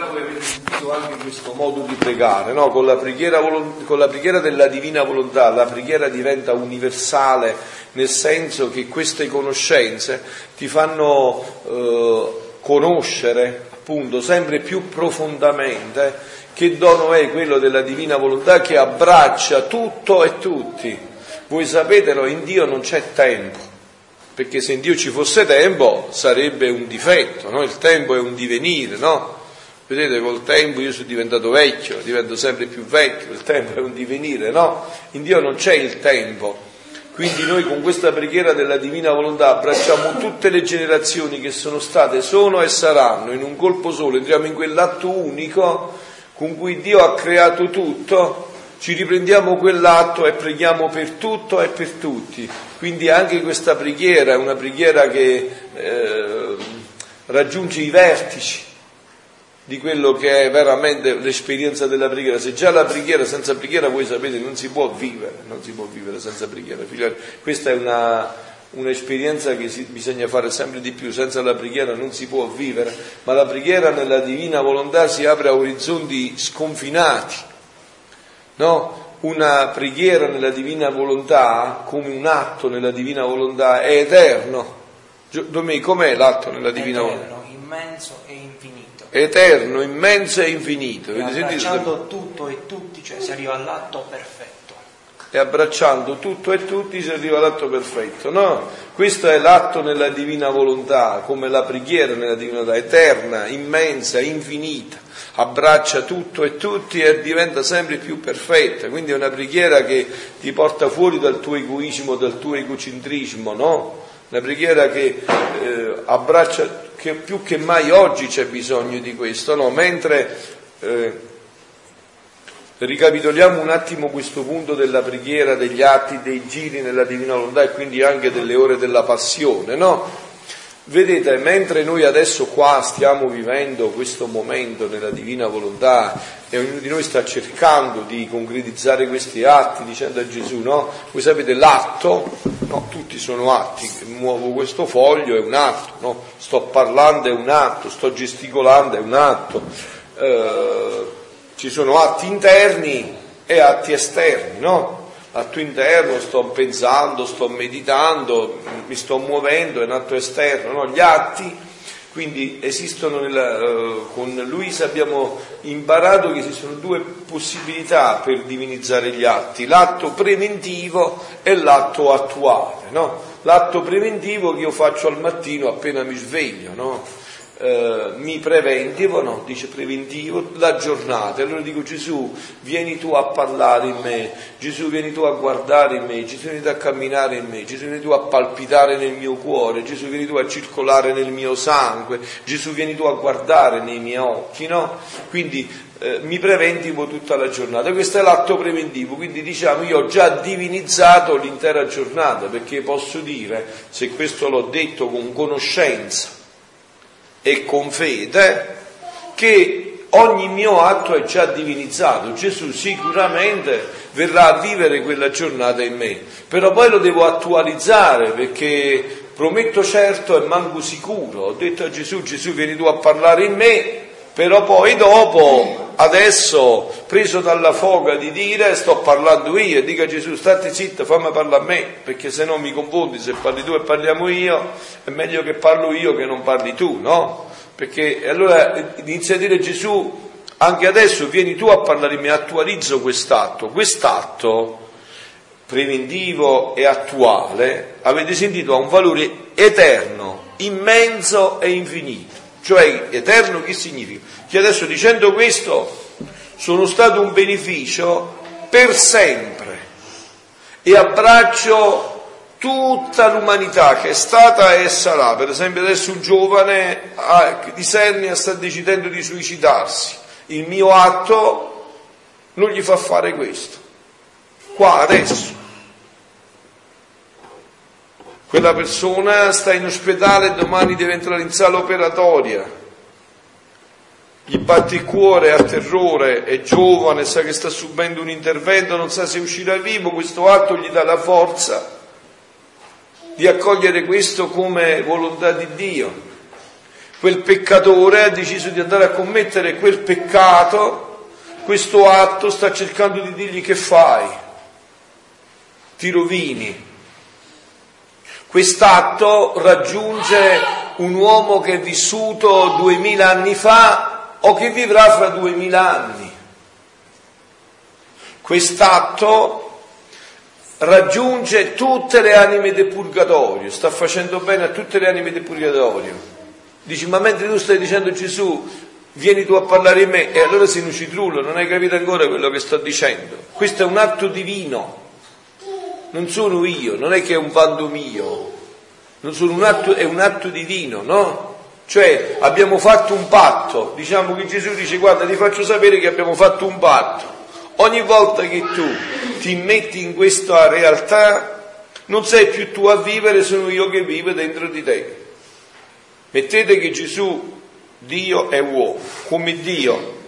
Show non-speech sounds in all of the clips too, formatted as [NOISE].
volontà voi avete sentito anche questo modo di pregare, no? con, la preghiera, con, la preghiera, della divina volontà la preghiera diventa universale nel senso che queste conoscenze ti fanno eh, conoscere appunto sempre più profondamente che dono è quello della divina volontà che abbraccia tutto e tutti. Voi sapetelo, in Dio non c'è tempo, perché se in Dio ci fosse tempo sarebbe un difetto, no? il tempo è un divenire, no? Vedete, col tempo io sono diventato vecchio, divento sempre più vecchio, il tempo è un divenire, no? In Dio non c'è il tempo. Quindi noi con questa preghiera della divina volontà abbracciamo tutte le generazioni che sono state, sono e saranno in un colpo solo, entriamo in quell'atto unico con cui Dio ha creato tutto, ci riprendiamo quell'atto e preghiamo per tutto e per tutti. Quindi anche questa preghiera è una preghiera che eh, raggiunge i vertici di quello che è veramente l'esperienza della preghiera. Se già la preghiera senza preghiera voi sapete non si può vivere, non si può vivere senza preghiera. Questa è una, un'esperienza che si, bisogna fare sempre di più, senza la preghiera non si può vivere, ma la preghiera nella divina volontà si apre a orizzonti sconfinati. No? Una preghiera nella divina volontà, come un atto nella divina volontà, è eterno. Domenico, com'è l'atto nella divina volontà? Eterno, immenso e infinito eterno, immenso e infinito. E abbracciando tutto e tutti, cioè si arriva all'atto perfetto. E abbracciando tutto e tutti si arriva all'atto perfetto, no? Questo è l'atto nella divina volontà, come la preghiera nella divina volontà, eterna, immensa, infinita, abbraccia tutto e tutti e diventa sempre più perfetta. Quindi è una preghiera che ti porta fuori dal tuo egoismo, dal tuo egocentrismo, no? Una preghiera che eh, abbraccia che più che mai oggi c'è bisogno di questo, no? Mentre eh, ricapitoliamo un attimo questo punto della preghiera, degli atti, dei giri nella divina volontà e quindi anche delle ore della passione, no? Vedete, mentre noi adesso qua stiamo vivendo questo momento nella divina volontà e ognuno di noi sta cercando di concretizzare questi atti dicendo a Gesù, no? Voi sapete l'atto, no? Tutti sono atti, muovo questo foglio è un atto, no? Sto parlando è un atto, sto gesticolando è un atto, eh, ci sono atti interni e atti esterni, no? Al tuo interno sto pensando, sto meditando, mi sto muovendo, è un atto esterno, no? gli atti, quindi esistono nella, uh, con Luisa abbiamo imparato che esistono due possibilità per divinizzare gli atti, l'atto preventivo e l'atto attuale, no? l'atto preventivo che io faccio al mattino appena mi sveglio, no? Eh, mi preventivo, dice preventivo, la giornata. Allora dico Gesù, vieni tu a parlare in me, Gesù vieni tu a guardare in me, Gesù vieni tu a camminare in me, Gesù vieni tu a palpitare nel mio cuore, Gesù vieni tu a circolare nel mio sangue, Gesù vieni tu a guardare nei miei occhi, no? Quindi eh, mi preventivo tutta la giornata. Questo è l'atto preventivo, quindi diciamo io ho già divinizzato l'intera giornata perché posso dire, se questo l'ho detto con conoscenza, e con fede che ogni mio atto è già divinizzato. Gesù sicuramente verrà a vivere quella giornata in me, però poi lo devo attualizzare perché prometto certo e manco sicuro. Ho detto a Gesù, Gesù vieni tu a parlare in me, però poi dopo, adesso, preso dalla foga di dire, sto parlando io e dica Gesù, state zitto, fammi parlare a me, perché se no mi confondi, se parli tu e parliamo io, è meglio che parlo io che non parli tu, no? Perché allora inizia a dire Gesù, anche adesso vieni tu a parlare me, attualizzo quest'atto, quest'atto preventivo e attuale, avete sentito, ha un valore eterno, immenso e infinito. Cioè eterno che significa? Che adesso dicendo questo sono stato un beneficio per sempre e abbraccio tutta l'umanità che è stata e sarà. Per esempio adesso un giovane di Sernia sta decidendo di suicidarsi. Il mio atto non gli fa fare questo. Qua adesso. Quella persona sta in ospedale e domani deve entrare in sala operatoria. Gli batte il cuore, ha terrore, è giovane, sa che sta subendo un intervento, non sa se uscirà vivo, questo atto gli dà la forza di accogliere questo come volontà di Dio. quel peccatore ha deciso di andare a commettere quel peccato, questo atto sta cercando di dirgli che fai, ti rovini. Quest'atto raggiunge un uomo che è vissuto duemila anni fa o che vivrà fra duemila anni. Quest'atto raggiunge tutte le anime del purgatorio, sta facendo bene a tutte le anime del purgatorio. Dici, ma mentre tu stai dicendo Gesù, vieni tu a parlare in me, e allora sei un citrullo, non hai capito ancora quello che sto dicendo. Questo è un atto divino, non sono io, non è che è un vanto mio, un atto, è un atto divino, no? Cioè abbiamo fatto un patto, diciamo che Gesù dice guarda ti faccio sapere che abbiamo fatto un patto. Ogni volta che tu ti metti in questa realtà non sei più tu a vivere, sono io che vivo dentro di te. Mettete che Gesù, Dio è uomo, come Dio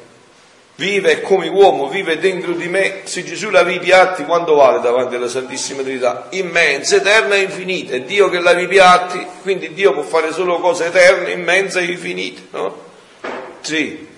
vive come uomo, vive dentro di me. Se Gesù la vivi atti, quanto vale davanti alla Santissima Trinità? Immensa, eterna e infinita. È Dio che la atti, quindi Dio può fare solo cose eterne, immense e infinite, no? Sì.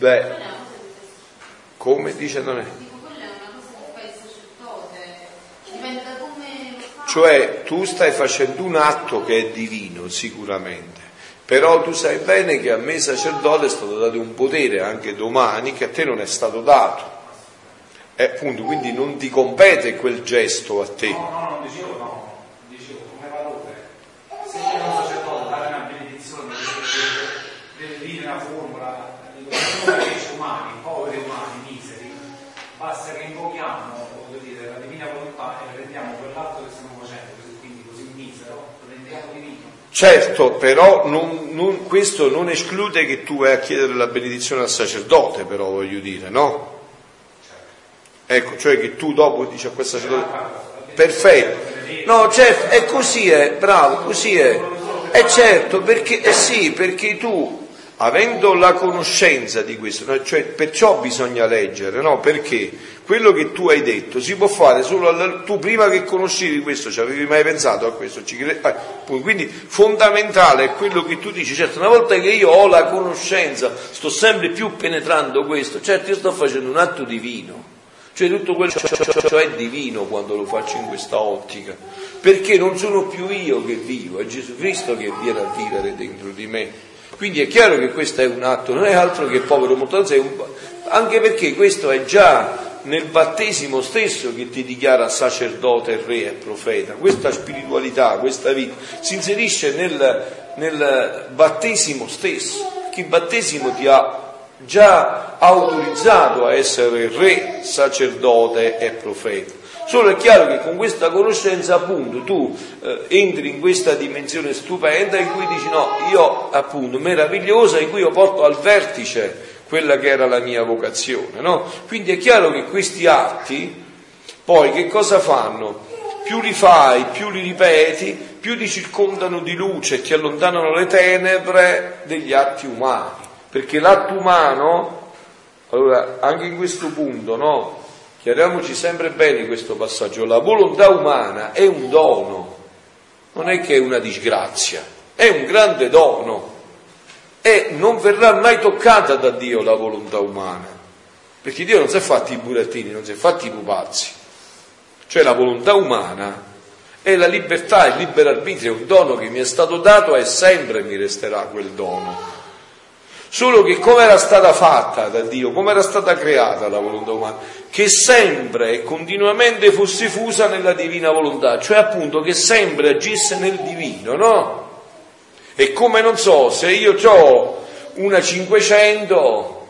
Beh, come dice non è? Cioè tu stai facendo un atto che è divino sicuramente, però tu sai bene che a me sacerdote è stato dato un potere anche domani che a te non è stato dato. E appunto, quindi non ti compete quel gesto a te. No, no, non dicevo no, dicevo come valore. Se io un sacerdote dare una benedizione, deve dire una formula sono umani, poveri umani, miseri, basta che invochiamo dire, la divina volontà e rendiamo quell'atto che stiamo facendo, così, quindi così misero, lo rendiamo divino. Certo, però non, non, questo non esclude che tu vai a chiedere la benedizione al sacerdote, però voglio dire, no? Ecco, cioè che tu dopo dici a quel sacerdote... Perfetto. No, certo, è così, è, bravo, così è. È certo, perché, eh sì, perché tu avendo la conoscenza di questo, cioè perciò bisogna leggere, no? Perché quello che tu hai detto si può fare solo alla, tu prima che conoscevi questo, ci avevi mai pensato a questo? Eh, quindi fondamentale è quello che tu dici, certo, una volta che io ho la conoscenza, sto sempre più penetrando questo, certo io sto facendo un atto divino. Cioè tutto quello cioè è divino quando lo faccio in questa ottica, perché non sono più io che vivo, è Gesù Cristo che viene a vivere dentro di me quindi è chiaro che questo è un atto, non è altro che povero mortale, anche perché questo è già nel battesimo stesso che ti dichiara sacerdote, re e profeta. Questa spiritualità, questa vita si inserisce nel, nel battesimo stesso, che il battesimo ti ha già autorizzato a essere re, sacerdote e profeta. Solo è chiaro che con questa conoscenza appunto tu eh, entri in questa dimensione stupenda in cui dici no, io appunto meravigliosa in cui io porto al vertice quella che era la mia vocazione, no? Quindi è chiaro che questi atti poi che cosa fanno? Più li fai, più li ripeti, più ti circondano di luce ti allontanano le tenebre degli atti umani. Perché l'atto umano, allora anche in questo punto, no? Chiariamoci sempre bene questo passaggio, la volontà umana è un dono, non è che è una disgrazia, è un grande dono. E non verrà mai toccata da Dio la volontà umana, perché Dio non si è fatti i burattini, non si è fatti i pupazzi, cioè la volontà umana è la libertà, il libero arbitrio, è un dono che mi è stato dato e sempre mi resterà quel dono. Solo che come era stata fatta da Dio, come era stata creata la volontà umana, che sempre e continuamente fosse fusa nella divina volontà, cioè appunto che sempre agisse nel divino, no? E come non so, se io ho una 500,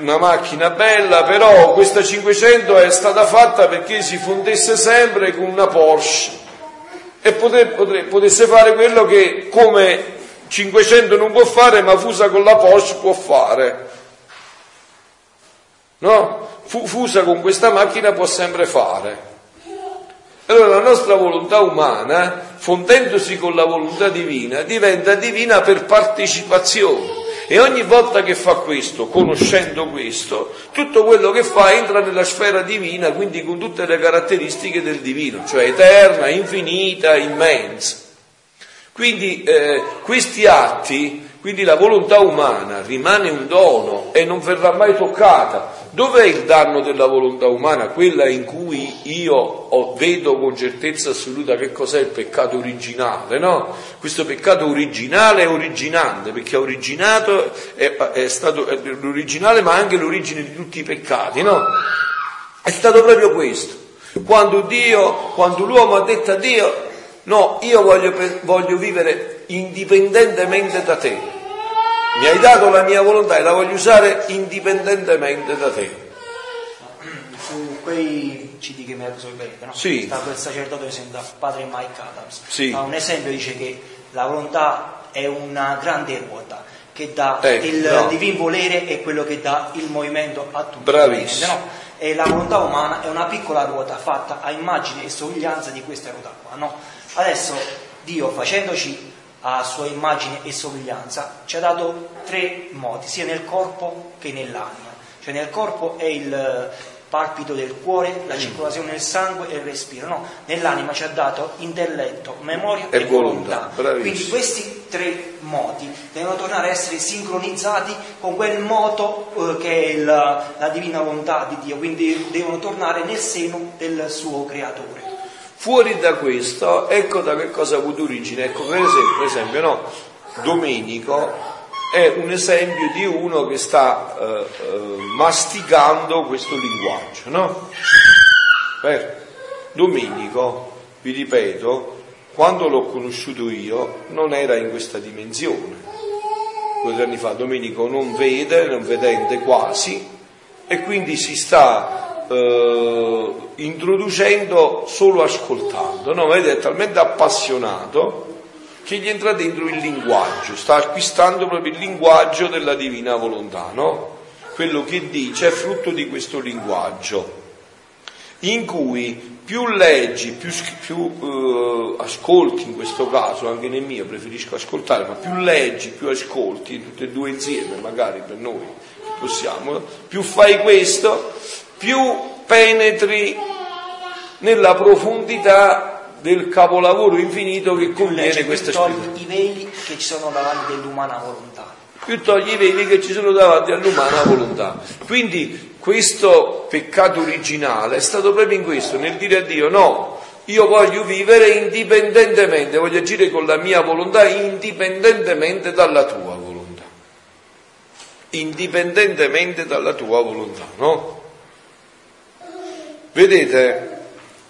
una macchina bella, però questa 500 è stata fatta perché si fondesse sempre con una Porsche e potesse fare quello che come 500 non può fare, ma fusa con la Porsche può fare. no? Fu- fusa con questa macchina può sempre fare. Allora la nostra volontà umana, fondendosi con la volontà divina, diventa divina per partecipazione. E ogni volta che fa questo, conoscendo questo, tutto quello che fa entra nella sfera divina, quindi con tutte le caratteristiche del divino, cioè eterna, infinita, immensa. Quindi eh, questi atti, quindi la volontà umana rimane un dono e non verrà mai toccata. Dov'è il danno della volontà umana? Quella in cui io vedo con certezza assoluta che cos'è il peccato originale, no? Questo peccato originale è originante, perché è originato, è, è stato è l'originale ma anche l'origine di tutti i peccati, no? È stato proprio questo. Quando Dio, quando l'uomo ha detto a Dio, No, io voglio, voglio vivere indipendentemente da te. Mi hai dato la mia volontà e la voglio usare indipendentemente da te. Su quei CD che mi ha bene, no? Sì. Sta quel sacerdote che sembra padre Mike Adams. Sì. Fa un esempio dice che la volontà è una grande ruota che dà Ecco, il no. divin volere e quello che dà il movimento a tutti. Bravissimo. No? E la volontà umana è una piccola ruota fatta a immagine e somiglianza di questa ruota qua, no? Adesso Dio facendoci a sua immagine e somiglianza ci ha dato tre modi, sia nel corpo che nell'anima. Cioè nel corpo è il palpito del cuore, la circolazione del sangue e il respiro. No, nell'anima ci ha dato intelletto, memoria E e, volontà, volontà. Quindi questi tre modi devono tornare a essere sincronizzati con quel moto eh, che è il- la divina volontà di Dio, quindi devono tornare nel seno del suo creatore. Fuori da questo, ecco da che cosa ha avuto origine. Ecco, per esempio, per esempio no, Domenico è un esempio di uno che sta eh, eh, masticando questo linguaggio, no? Vero? Domenico, vi ripeto, quando l'ho conosciuto io non era in questa dimensione. Due anni fa Domenico non vede, non vedente quasi, e quindi si sta eh, introducendo solo ascoltando, no? Vede, è talmente appassionato che gli entra dentro il linguaggio, sta acquistando proprio il linguaggio della divina volontà, no? Quello che dice è frutto di questo linguaggio, in cui più leggi, più, più, eh, ascolti in questo caso, anche nel mio preferisco ascoltare, ma più leggi, più ascolti, tutte e due insieme, magari per noi possiamo, più fai questo, più penetri nella profondità del capolavoro infinito che contiene questa più togli i veli che ci sono davanti dell'umana volontà. più togli i veli che ci sono davanti all'umana volontà. Quindi questo peccato originale è stato proprio in questo, nel dire a Dio no, io voglio vivere indipendentemente, voglio agire con la mia volontà indipendentemente dalla tua volontà. Indipendentemente dalla tua volontà, no? Vedete,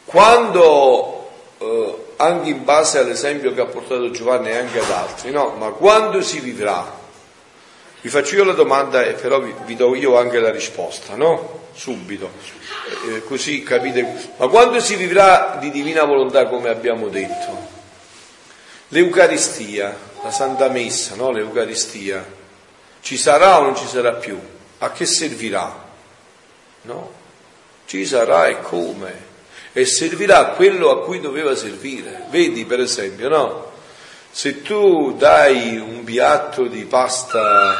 quando, eh, anche in base all'esempio che ha portato Giovanni e anche ad altri, no? Ma quando si vivrà? Vi faccio io la domanda e però vi, vi do io anche la risposta, no? Subito. Eh, così capite. Ma quando si vivrà di divina volontà come abbiamo detto? L'Eucaristia, la Santa Messa, no? L'Eucaristia, ci sarà o non ci sarà più? A che servirà? No? Ci sarà e come? E servirà quello a cui doveva servire. Vedi per esempio, no? Se tu dai un piatto di pasta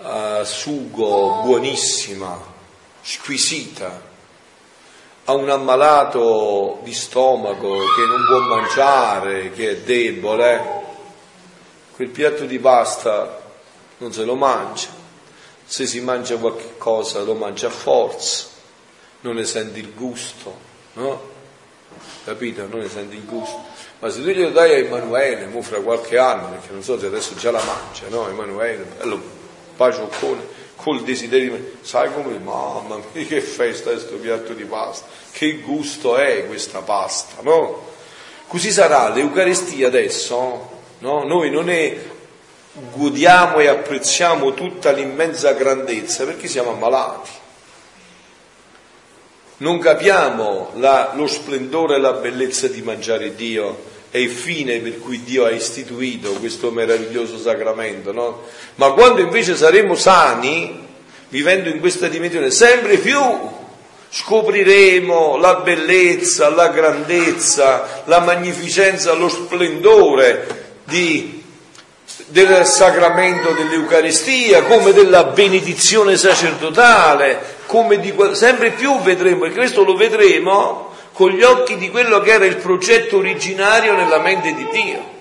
a sugo buonissima, squisita, a un ammalato di stomaco che non può mangiare, che è debole, quel piatto di pasta non se lo mangia. Se si mangia qualche cosa lo mangia a forza, non ne senti il gusto, no? Capito? Non ne senti il gusto. Ma se tu glielo dai a Emanuele, mo fra qualche anno, perché non so se adesso già la mangia, no? Emanuele, bello pacioccone, col desiderio, di- sai come, mamma mia, che festa è questo piatto di pasta, che gusto è questa pasta, no? Così sarà l'Eucaristia adesso, no? Noi non ne godiamo e apprezziamo tutta l'immensa grandezza perché siamo ammalati. Non capiamo la- lo splendore e la bellezza di mangiare Dio e il fine per cui Dio ha istituito questo meraviglioso sacramento, no? Ma quando invece saremo sani, vivendo in questa dimensione, sempre più scopriremo la bellezza, la grandezza, la magnificenza, lo splendore di, del sacramento dell'Eucaristia, come della benedizione sacerdotale, come di, sempre più vedremo, e questo lo vedremo con gli occhi di quello che era il progetto originario nella mente di Dio.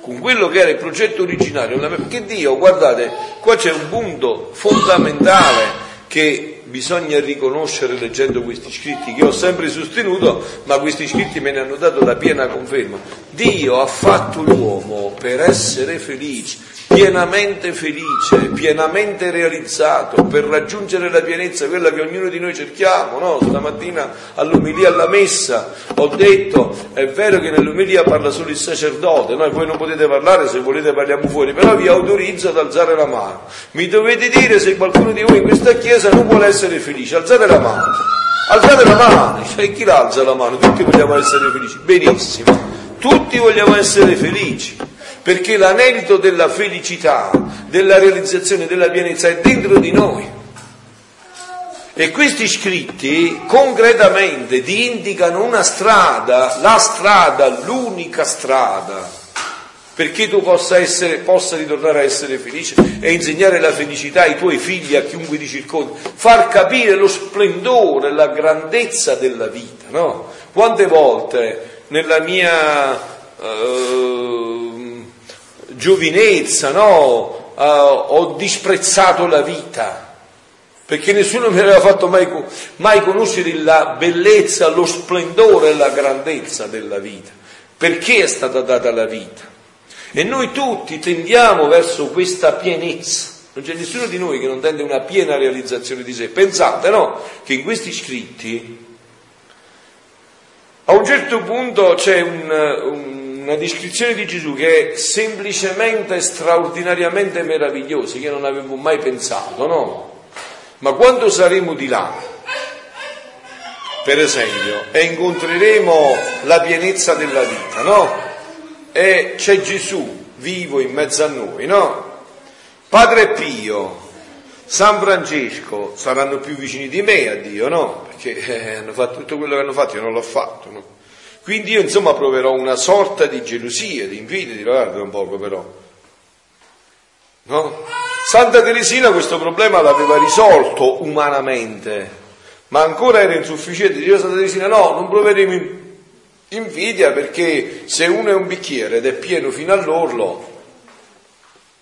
Con quello che era il progetto originario, perché Dio, guardate, qua c'è un punto fondamentale che bisogna riconoscere leggendo questi scritti che ho sempre sostenuto, ma questi scritti me ne hanno dato la piena conferma. Dio ha fatto l'uomo per essere felice, pienamente felice, pienamente realizzato, per raggiungere la pienezza, quella che ognuno di noi cerchiamo. No? Stamattina all'umilia alla messa ho detto, è vero che nell'umilia parla solo il sacerdote, noi voi non potete parlare, se volete parliamo fuori, però vi autorizzo ad alzare la mano. Mi dovete dire se qualcuno di voi in questa chiesa non vuole essere felice, alzate la mano. Alzate la mano, cioè chi l'alza la mano? Tutti vogliamo essere felici. Benissimo, tutti vogliamo essere felici perché l'anelito della felicità, della realizzazione della pienezza è dentro di noi. E questi scritti concretamente ti indicano una strada, la strada, l'unica strada, perché tu possa, essere, possa ritornare a essere felice e insegnare la felicità ai tuoi figli, a chiunque ti circonda, far capire lo splendore, la grandezza della vita, no? Quante volte nella mia... Uh, giovinezza, no? Uh, ho disprezzato la vita, perché nessuno mi aveva fatto mai, mai conoscere la bellezza, lo splendore e la grandezza della vita. Perché è stata data la vita? E noi tutti tendiamo verso questa pienezza. Non c'è nessuno di noi che non tende una piena realizzazione di sé. Pensate, no? Che in questi scritti a un certo punto c'è un, un una descrizione di Gesù che è semplicemente straordinariamente meravigliosa, che io non avevo mai pensato, no? Ma quando saremo di là, per esempio, e incontreremo la pienezza della vita, no? E c'è Gesù vivo in mezzo a noi, no? Padre Pio, San Francesco saranno più vicini di me a Dio, no? Perché eh, hanno fatto tutto quello che hanno fatto, io non l'ho fatto, no? Quindi io insomma proverò una sorta di gelosia, di invidia, di guarda un poco però. No? Santa Teresina questo problema l'aveva risolto umanamente, ma ancora era insufficiente. Diceva Santa Teresina no, non proveremo invidia perché se uno è un bicchiere ed è pieno fino all'orlo,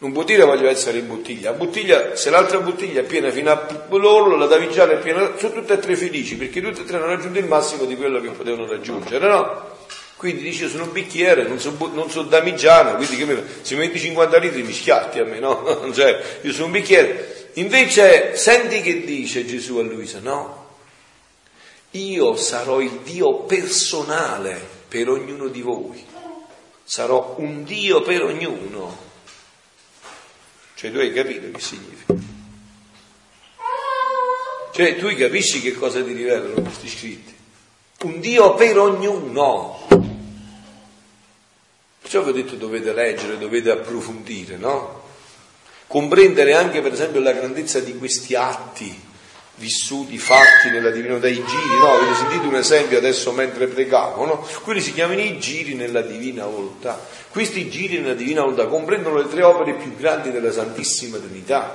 non può dire voglio essere in bottiglia. La bottiglia, se l'altra bottiglia è piena fino all'orlo, la davigiana è piena, sono tutte e tre felici perché tutte e tre hanno raggiunto il massimo di quello che potevano raggiungere, no? Quindi dice sono un bicchiere, non sono, non sono quindi che mi, se metti 50 litri mi schiatti a me, no? [LAUGHS] cioè, io sono un bicchiere. Invece, senti che dice Gesù a Luisa, no? Io sarò il Dio personale per ognuno di voi. Sarò un Dio per ognuno. Cioè tu hai capito che significa? Cioè tu capisci che cosa ti rivelano questi scritti? Un Dio per ognuno. Perciò vi ho detto dovete leggere, dovete approfondire, no? Comprendere anche per esempio la grandezza di questi atti vissuti, fatti nella divina dai giri, no? Avete sentito un esempio adesso mentre pregavo, no? Quelli si chiamano i giri nella divina volontà. Questi giri nella divina volontà comprendono le tre opere più grandi della Santissima Trinità.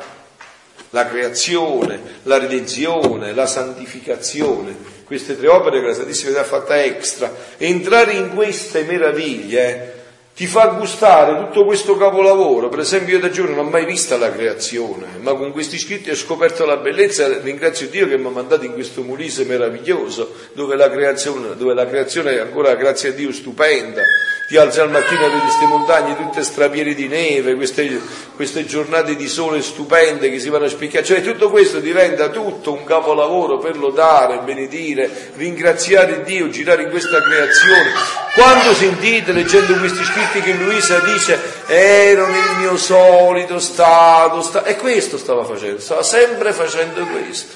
La creazione, la redenzione, la santificazione. Queste tre opere che la Santissima Trinità ha fatta extra. Entrare in queste meraviglie ti fa gustare tutto questo capolavoro. Per esempio, io da giorno non ho mai vista la creazione, ma con questi scritti ho scoperto la bellezza ringrazio Dio che mi ha mandato in questo Molise meraviglioso, dove la creazione, dove la creazione è ancora, grazie a Dio, stupenda ti alzi al mattino vedi queste montagne tutte strapiene di neve, queste, queste, giornate di sole stupende che si vanno a spicchiare, cioè tutto questo diventa tutto un capolavoro per lodare, benedire, ringraziare Dio, girare in questa creazione. Quando sentite leggendo questi scritti che Luisa dice ero nel mio solito stato, sta... e questo stava facendo, stava sempre facendo questo.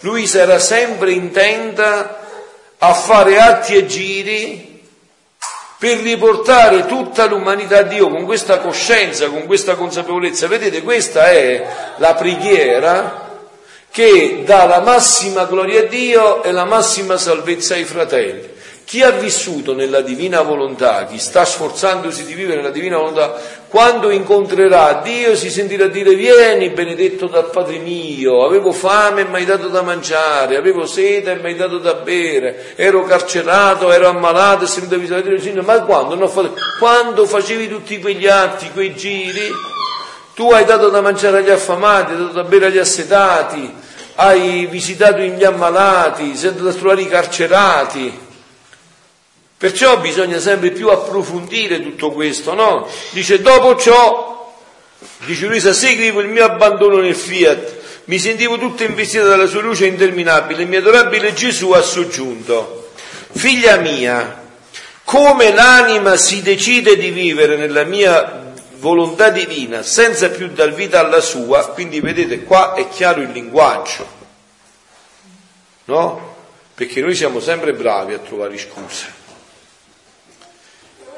Luisa era sempre intenta a fare atti e giri per riportare tutta l'umanità a Dio con questa coscienza, con questa consapevolezza. Vedete, questa è la preghiera che dà la massima gloria a Dio e la massima salvezza ai fratelli. Chi ha vissuto nella divina volontà, chi sta sforzandosi di vivere nella divina volontà, quando incontrerà Dio si sentirà dire vieni benedetto dal Padre mio, avevo fame e mi hai dato da mangiare, avevo sete e mi hai dato da bere, ero carcerato, ero ammalato e visitare il Signore, ma quando? Non fatto... quando facevi tutti quegli atti, quei giri, tu hai dato da mangiare agli affamati, hai dato da bere agli assetati, hai visitato gli ammalati, sei andato a trovare i carcerati, Perciò bisogna sempre più approfondire tutto questo, no? Dice, dopo ciò, dice Luisa, seguivo il mio abbandono nel fiat, mi sentivo tutto investita dalla sua luce interminabile, il mio adorabile Gesù ha soggiunto, figlia mia, come l'anima si decide di vivere nella mia volontà divina senza più dar vita alla sua, quindi vedete qua è chiaro il linguaggio, no? Perché noi siamo sempre bravi a trovare scuse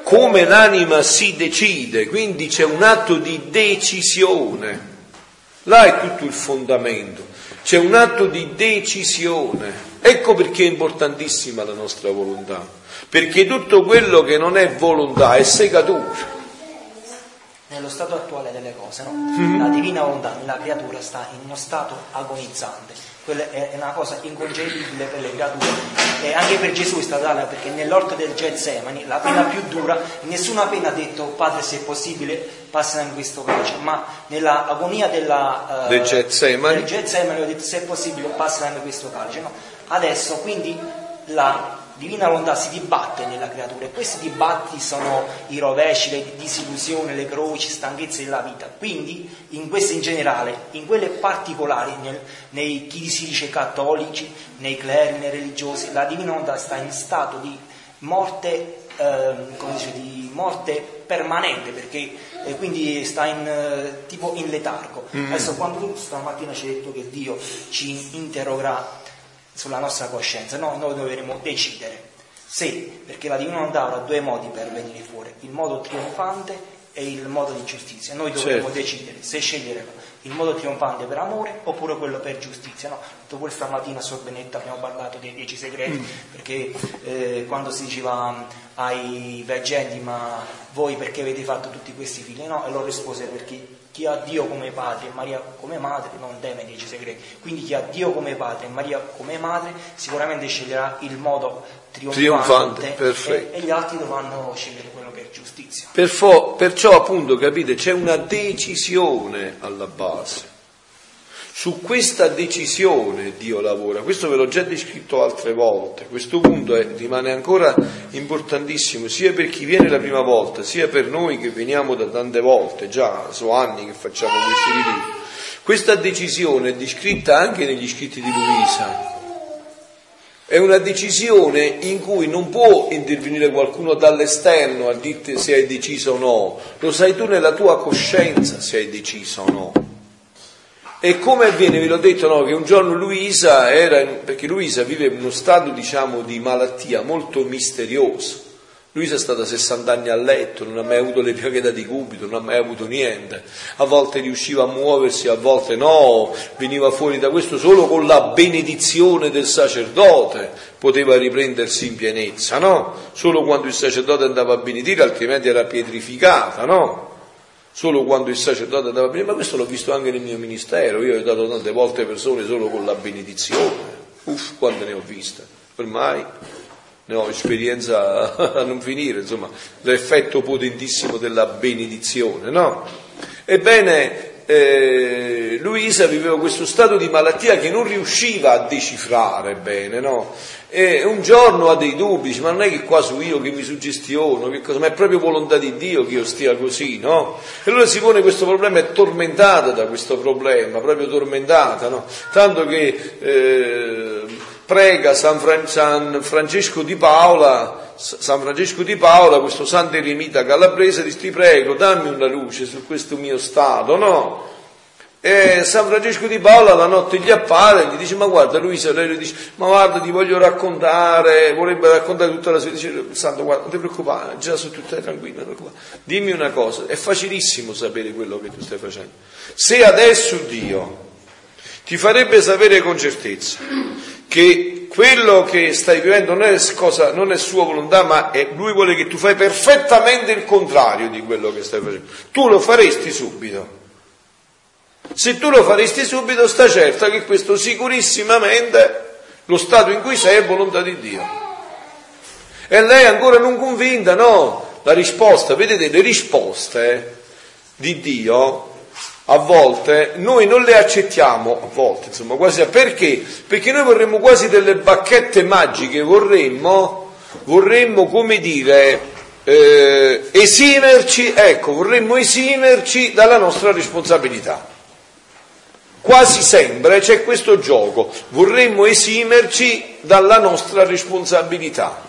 come l'anima si decide, quindi c'è un atto di decisione. Là è tutto il fondamento, c'è un atto di decisione. Ecco perché è importantissima la nostra volontà, perché tutto quello che non è volontà è segatura. Nello stato attuale delle cose, no? mm-hmm. la divina volontà nella creatura sta in uno stato agonizzante quella è una cosa inconcepibile per le creature. E anche per Gesù è stata tale perché nell'orto del Getsemani la pena più dura nessuna pena ha detto padre se è possibile passa in questo calice ma nell'agonia della, uh, del Getsemani? ho detto se è possibile passa in questo calice no? adesso quindi la divina volontà si dibatte nella creatura e questi dibattiti sono i rovesci, le disillusioni, le croci, stanchezze della vita. Quindi in queste in generale, in quelle particolari, nel, nei chi si dice cattolici, nei cleri, nei religiosi, la divina volontà sta in stato di morte, eh, dice, di morte permanente perché eh, quindi sta in, eh, tipo in letargo. Mm. Adesso quando tu stamattina ci hai detto che Dio ci interrogerà sulla nostra coscienza, no, noi dovremo decidere se, perché la divina volontà avrà due modi per venire fuori, il modo trionfante e il modo di giustizia. Noi dovremo certo. decidere se scegliere il modo trionfante per amore oppure quello per giustizia. No? Questa mattina a Sorbenetta abbiamo parlato dei dieci segreti, mm. perché eh, quando si diceva ai veggenti ma voi perché avete fatto tutti questi figli? No, e loro rispose perché chi ha Dio come padre e Maria come madre non teme dieci segreti. Quindi chi ha Dio come padre e Maria come madre sicuramente sceglierà il modo trionfante, trionfante e, e, gli altri dovranno scegliere quello che è giustizia. Perfo, perciò appunto capite c'è una decisione alla base. Su questa decisione Dio lavora, questo ve l'ho già descritto altre volte, questo punto è, rimane ancora importantissimo sia per chi viene la prima volta, sia per noi che veniamo da tante volte, già sono anni che facciamo questi ritiri. Questa decisione è descritta anche negli scritti di Luisa, è una decisione in cui non può intervenire qualcuno dall'esterno a dirti se hai deciso o no, lo sai tu nella tua coscienza se hai deciso o no. E come avviene, ve l'ho detto, no, che un giorno Luisa era, perché Luisa vive in uno stato, diciamo, di malattia molto misterioso. Luisa è stata 60 anni a letto, non ha mai avuto le piaghe da decubito, non ha mai avuto niente. A volte riusciva a muoversi, a volte no, veniva fuori da questo solo con la benedizione del sacerdote poteva riprendersi in pienezza, no? Solo quando il sacerdote andava a benedire, altrimenti era pietrificata, no? Solo quando il sacerdote andava bene, ma questo l'ho visto anche nel mio ministero, io ho dato tante volte persone solo con la benedizione, uff, quante ne ho viste, ormai ne ho esperienza [LAUGHS] a non finire, insomma, l'effetto potentissimo della benedizione, no? Ebbene, eh, Luisa viveva questo stato di malattia che non riusciva a decifrare bene, no? E un giorno ha dei dubbi, dice, ma non è che qua sono io che mi suggestiono, che cosa, ma è proprio volontà di Dio che io stia così, no? E allora si pone questo problema, è tormentata da questo problema, proprio tormentata, no? Tanto che eh, prega San, Fran- San Francesco di Paola, San Francesco di Paola, questo santo eremita calabrese, dice ti prego, dammi una luce su questo mio stato, no? E San Francesco di Paola la notte gli appare e gli dice: Ma guarda, Luisa, lei gli dice: Ma guarda, ti voglio raccontare, vorrebbe raccontare tutta la sua. Dice: Santo, guarda, non ti preoccupare, già sono tutte tranquille, non Dimmi una cosa, è facilissimo sapere quello che tu stai facendo. Se adesso Dio ti farebbe sapere con certezza che quello che stai vivendo non è, cosa, non è sua volontà, ma è, lui vuole che tu fai perfettamente il contrario di quello che stai facendo. Tu lo faresti subito. Se tu lo faresti subito, sta certa che questo sicurissimamente lo stato in cui sei è volontà di Dio. E lei ancora non convinta, no? La risposta, vedete, le risposte di Dio a volte noi non le accettiamo, a volte insomma, quasi perché? Perché noi vorremmo quasi delle bacchette magiche, vorremmo, vorremmo come dire, eh, esimerci, ecco, vorremmo esimerci dalla nostra responsabilità. Quasi sempre c'è questo gioco, vorremmo esimerci dalla nostra responsabilità,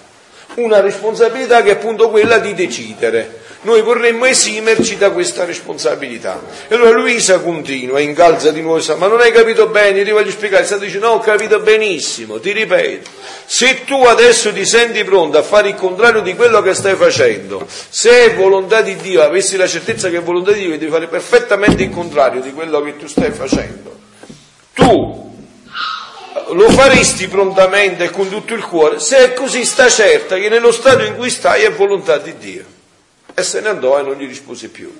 una responsabilità che è appunto quella di decidere. Noi vorremmo esimerci da questa responsabilità. E allora Luisa continua, incalza di nuovo, ma non hai capito bene, ti voglio spiegare, sta dicendo, no, ho capito benissimo, ti ripeto, se tu adesso ti senti pronto a fare il contrario di quello che stai facendo, se è volontà di Dio, avessi la certezza che è volontà di Dio, devi fare perfettamente il contrario di quello che tu stai facendo, tu lo faresti prontamente e con tutto il cuore, se è così sta certa che nello stato in cui stai è volontà di Dio. E se ne andò e non gli rispose più.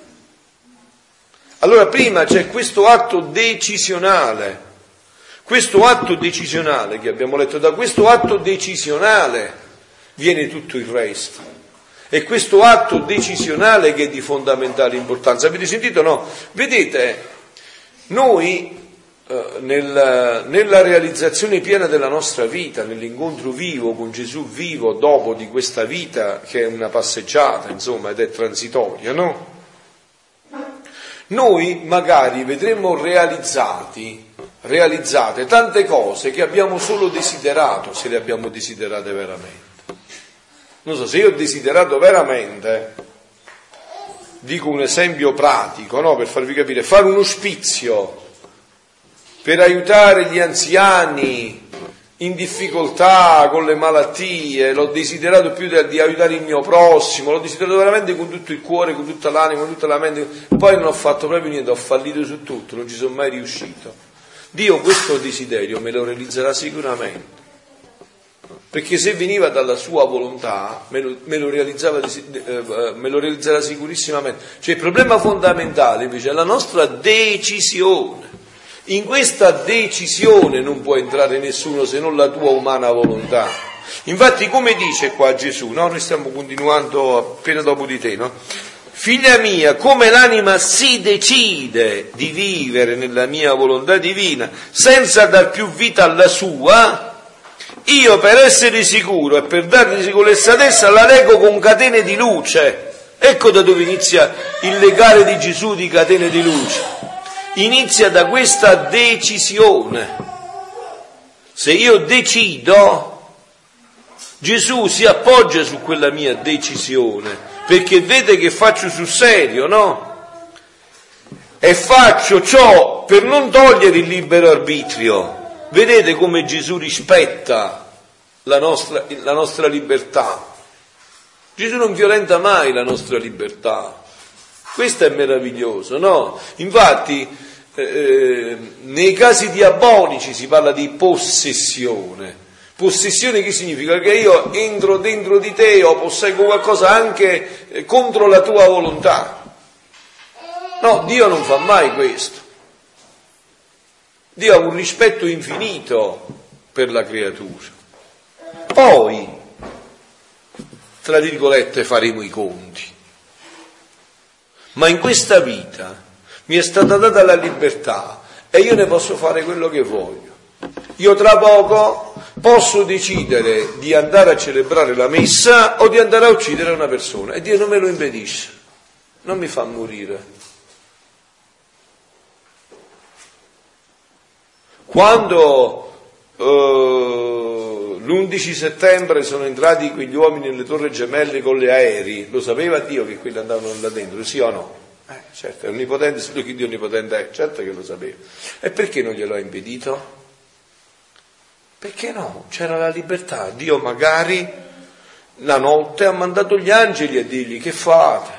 Allora prima c'è questo atto decisionale, questo atto decisionale che abbiamo letto, da questo atto decisionale viene tutto il resto. E questo atto decisionale che è di fondamentale importanza. Avete sentito? No? Vedete, noi eh, nel, nella realizzazione piena della nostra vita, nell'incontro vivo con Gesù vivo dopo di questa vita che è una passeggiata, insomma, ed è transitoria, no? Noi magari vedremo realizzati, realizzate tante cose che abbiamo solo desiderato, se le abbiamo desiderate veramente. Non so, se io ho desiderato veramente, dico un esempio pratico, no? Per farvi capire, fare un ospizio per aiutare gli anziani in difficoltà con le malattie, l'ho desiderato più di, di, aiutare il mio prossimo, l'ho desiderato veramente con tutto il cuore, con tutta l'anima, con tutta la mente, poi non ho fatto proprio niente, ho fallito su tutto, non ci sono mai riuscito. Dio questo desiderio me lo realizzerà sicuramente, perché se veniva dalla sua volontà me lo, me lo, eh, me lo realizzerà sicurissimamente. Cioè il problema fondamentale invece è la nostra decisione. In questa decisione non può entrare nessuno se non la tua umana volontà. Infatti, come dice qua Gesù, no? Noi stiamo continuando appena dopo di te, no? Figlia mia, come l'anima si decide di vivere nella mia volontà divina senza dar più vita alla sua, io per essere sicuro e per dargli sicurezza la leggo con catene di luce. Ecco da dove inizia il legare di Gesù di catene di luce inizia da questa decisione. Se io decido, Gesù si appoggia su quella mia decisione, perché vede che faccio sul serio, no? E faccio ciò per non togliere il libero arbitrio. Vedete come Gesù rispetta la nostra, la nostra libertà. Gesù non violenta mai la nostra libertà. Questo è meraviglioso, no? Infatti, eh, eh, nei casi diabolici si parla di possessione. Possessione che significa? Che io entro dentro di te o posseggo qualcosa anche eh, contro la tua volontà. No, Dio non fa mai questo. Dio ha un rispetto infinito per la creatura. Poi, tra virgolette, faremo i conti. Ma in questa vita mi è stata data la libertà e io ne posso fare quello che voglio. Io tra poco posso decidere di andare a celebrare la messa o di andare a uccidere una persona e Dio non me lo impedisce, non mi fa morire. Quando eh, l'11 settembre sono entrati quegli uomini nelle torri gemelle con le aerei, lo sapeva Dio che quelli andavano là dentro, sì o no? Eh, certo, è onnipotente, solo chi Dio onnipotente è, certo che lo sapeva. E perché non glielo ha impedito? Perché no? C'era la libertà. Dio magari la notte ha mandato gli angeli a dirgli che fate?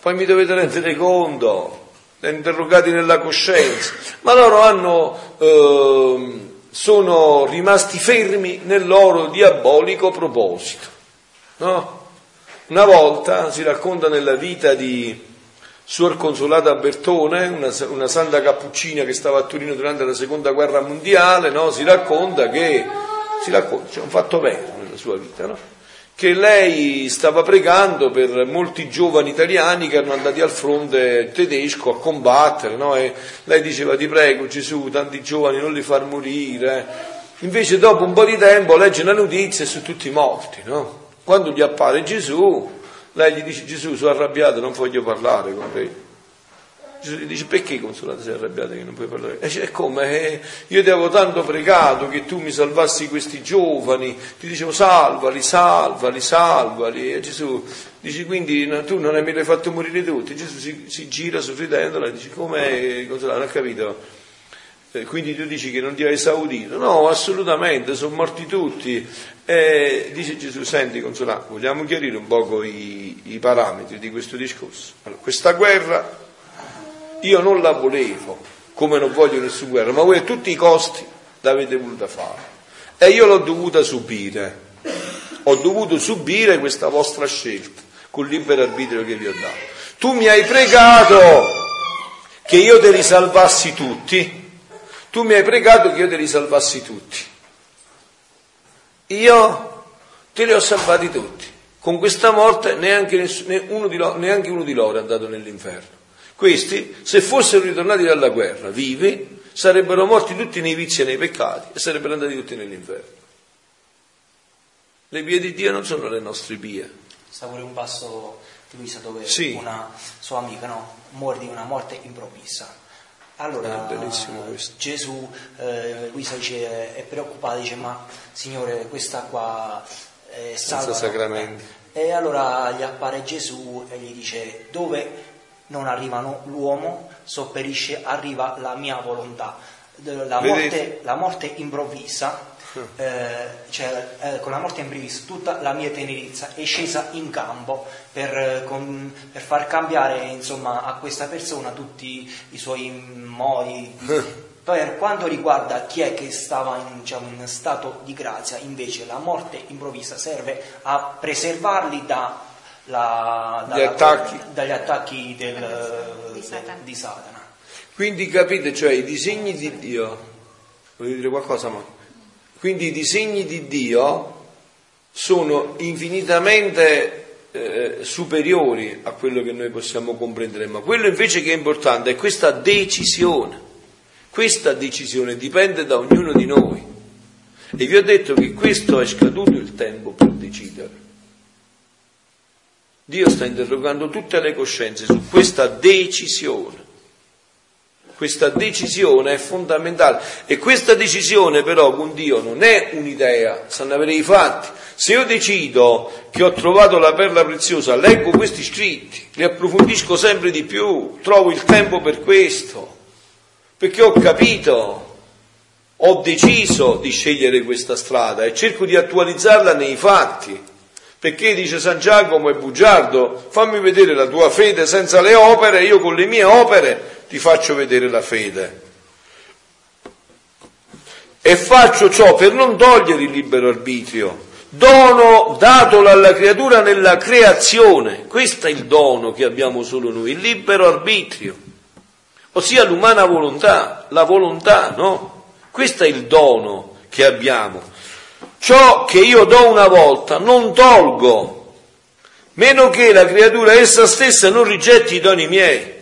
Poi mi dovete rendere conto, interrogati nella coscienza. Ma loro hanno, eh, sono rimasti fermi nel loro diabolico proposito. No? Una volta si racconta nella vita di Suor Consolata Bertone, una, una, santa cappuccina che stava a Torino durante la seconda guerra mondiale, no? si racconta che, si racconta, c'è un fatto vero nella sua vita, no? Che lei stava pregando per molti giovani italiani che erano andati al fronte tedesco a combattere, no? e lei diceva ti prego Gesù, tanti giovani non li far morire. Invece dopo un po' di tempo legge la notizia e sono tutti morti. No? Quando gli appare Gesù, lei gli dice Gesù sono arrabbiato, non voglio parlare con te. Gesù gli dice perché consolato sei arrabbiato che non puoi parlare? E dice, come? Eh, io ti avevo tanto pregato che tu mi salvassi questi giovani, ti dicevo salvali, salvali, salvali. E Gesù dice quindi no, tu non hai mai fatto morire tutti. Gesù si, si gira sorridendo e dice come consolato, non ha capito? Eh, quindi tu dici che non ti hai esaudito? No, assolutamente, sono morti tutti. E dice Gesù, senti consolato, vogliamo chiarire un poco i, i parametri di questo discorso. Allora, questa guerra io non la volevo, come non voglio nessuna guerra, ma voi a tutti i costi l'avete voluta fare. E io l'ho dovuta subire. Ho dovuto subire questa vostra scelta con libero arbitrio che vi ho dato. Tu mi hai pregato che io te li salvassi tutti. Tu mi hai pregato che io te li salvassi tutti. Io te li ho salvati tutti. Con questa morte neanche, nessuno, neanche uno di loro è andato nell'inferno. Questi, se fossero ritornati dalla guerra vivi, sarebbero morti tutti nei vizi e nei peccati e sarebbero andati tutti nell'inferno. Le vie di Dio non sono le nostre vie. Sta pure un passo di Luisa dove sì. una sua amica no, muore di una morte improvvisa. Allora Gesù, eh, Luisa dice, è preoccupata, dice ma Signore questa qua è salva. Senza sacramenti. E allora gli appare Gesù e gli dice dove non arrivano l'uomo, sopperisce, arriva la mia volontà. La morte, la morte improvvisa, eh, cioè eh, con la morte improvvisa tutta la mia tenerezza è scesa in campo per, con, per far cambiare insomma, a questa persona tutti i suoi modi. Per quanto riguarda chi è che stava in, diciamo, in stato di grazia, invece la morte improvvisa serve a preservarli da la, dalla, attacchi. dagli attacchi del, di, Satana. di, Satana. Quindi capite, cioè i disegni di Dio, voglio dire qualcosa, ma quindi i disegni di Dio sono infinitamente eh, superiori a quello che noi possiamo comprendere, ma quello invece che è importante è questa decisione. Questa decisione dipende da ognuno di noi. E vi ho detto che questo è scaduto il tempo per decidere. Dio sta interrogando tutte le coscienze su questa decisione. Questa decisione è fondamentale e questa decisione però con Dio non è un'idea, sanno avere i fatti. Se io decido che ho trovato la perla preziosa, leggo questi scritti, li approfondisco sempre di più, trovo il tempo per questo, perché ho capito, ho deciso di scegliere questa strada e cerco di attualizzarla nei fatti. Perché dice San Giacomo è bugiardo, fammi vedere la tua fede senza le opere, io con le mie opere ti faccio vedere la fede. E faccio ciò per non togliere il libero arbitrio, dono datolo alla creatura nella creazione. Questo è il dono che abbiamo solo noi, il libero arbitrio, ossia l'umana volontà, la volontà, no? Questo è il dono che abbiamo. Ciò che io do una volta non tolgo, meno che la creatura essa stessa non rigetti i doni miei.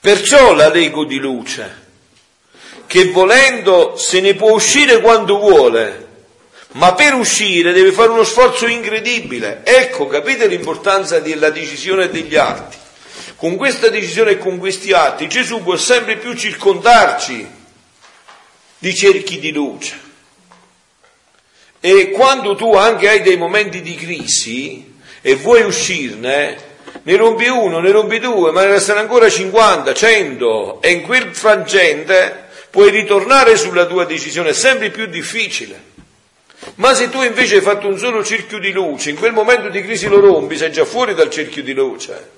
Perciò la lego di luce, che volendo se ne può uscire quando vuole, ma per uscire deve fare uno sforzo incredibile. Ecco, capite l'importanza della decisione degli atti. Con questa decisione e con questi atti Gesù può sempre più circondarci di cerchi di luce. E quando tu anche hai dei momenti di crisi e vuoi uscirne, ne rompi uno, ne rompi due, ma ne restano ancora 50, 100 e in quel frangente puoi ritornare sulla tua decisione, è sempre più difficile. Ma se tu invece hai fatto un solo cerchio di luce, in quel momento di crisi lo rompi, sei già fuori dal cerchio di luce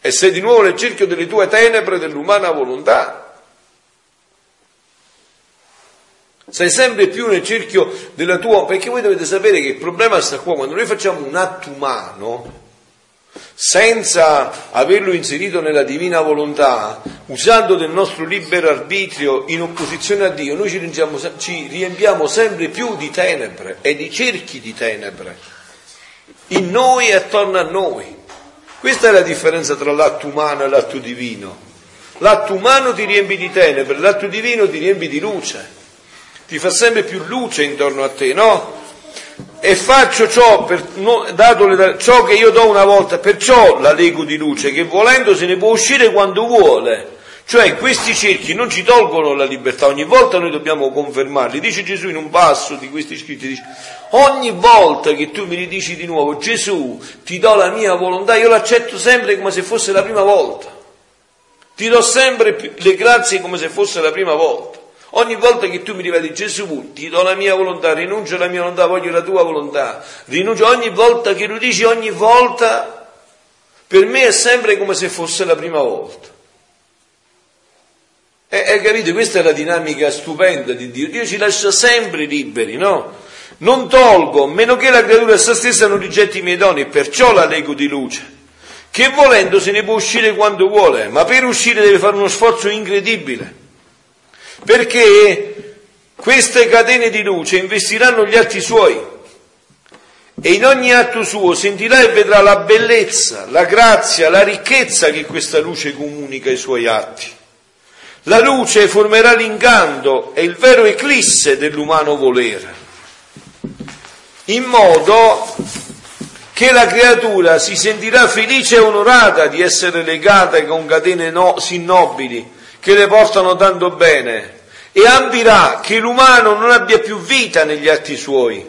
e sei di nuovo nel cerchio delle tue tenebre, dell'umana volontà. Sei sempre più nel cerchio della tua, perché voi dovete sapere che il problema sta qua, quando noi facciamo un atto umano, senza averlo inserito nella divina volontà, usando del nostro libero arbitrio in opposizione a Dio, noi ci, riempiamo, ci riempiamo sempre più di tenebre e di cerchi di tenebre, in noi e attorno a noi. Questa è la differenza tra l'atto umano e l'atto divino. L'atto umano ti riempi di tenebre, l'atto divino ti riempi di luce, ti fa sempre più luce intorno a te, no? e faccio ciò, per, no, le, ciò che io do una volta, perciò la lego di luce, che volendo se ne può uscire quando vuole. Cioè questi cerchi non ci tolgono la libertà, ogni volta noi dobbiamo confermarli. Dice Gesù in un passo di questi scritti, dice, ogni volta che tu mi ridici di nuovo, Gesù, ti do la mia volontà, io l'accetto sempre come se fosse la prima volta. Ti do sempre le grazie come se fosse la prima volta. Ogni volta che tu mi rivedi Gesù, ti do la mia volontà, rinuncio alla mia volontà, voglio la tua volontà, rinuncio ogni volta che lo dici, ogni volta, per me è sempre come se fosse la prima volta. E, e capite, questa è la dinamica stupenda di Dio. Dio ci lascia sempre liberi, no? Non tolgo, meno che la creatura essa stessa non rigetti i miei doni, perciò la leggo di luce. Che volendo se ne può uscire quando vuole, ma per uscire deve fare uno sforzo incredibile perché queste catene di luce investiranno gli atti suoi e in ogni atto suo sentirà e vedrà la bellezza, la grazia, la ricchezza che questa luce comunica ai suoi atti. La luce formerà l'incanto e il vero eclisse dell'umano volere, in modo che la creatura si sentirà felice e onorata di essere legata con catene no, sì nobili che le portano tanto bene e ambirà che l'umano non abbia più vita negli atti suoi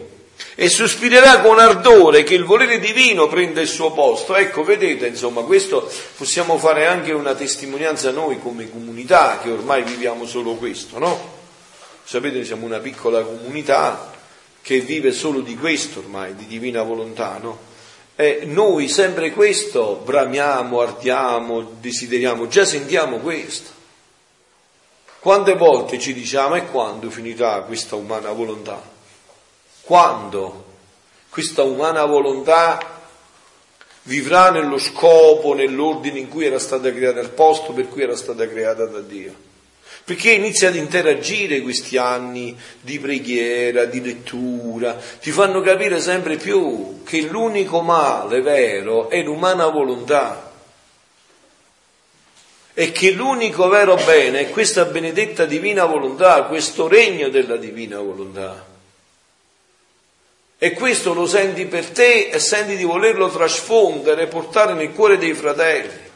e sospirerà con ardore che il volere divino prenda il suo posto. Ecco, vedete, insomma, questo possiamo fare anche una testimonianza noi come comunità, che ormai viviamo solo questo, no? Sapete, siamo una piccola comunità che vive solo di questo ormai, di divina volontà, no? E noi sempre questo bramiamo, ardiamo, desideriamo, già sentiamo questo. Quante volte ci diciamo e quando finirà questa umana volontà? Quando questa umana volontà vivrà nello scopo, nell'ordine in cui era stata creata, nel posto per cui era stata creata da Dio? Perché inizia ad interagire questi anni di preghiera, di lettura, ti fanno capire sempre più che l'unico male vero è l'umana volontà e che l'unico vero bene è questa benedetta divina volontà, questo regno della divina volontà. E questo lo senti per te e senti di volerlo trasfondere, portare nel cuore dei fratelli.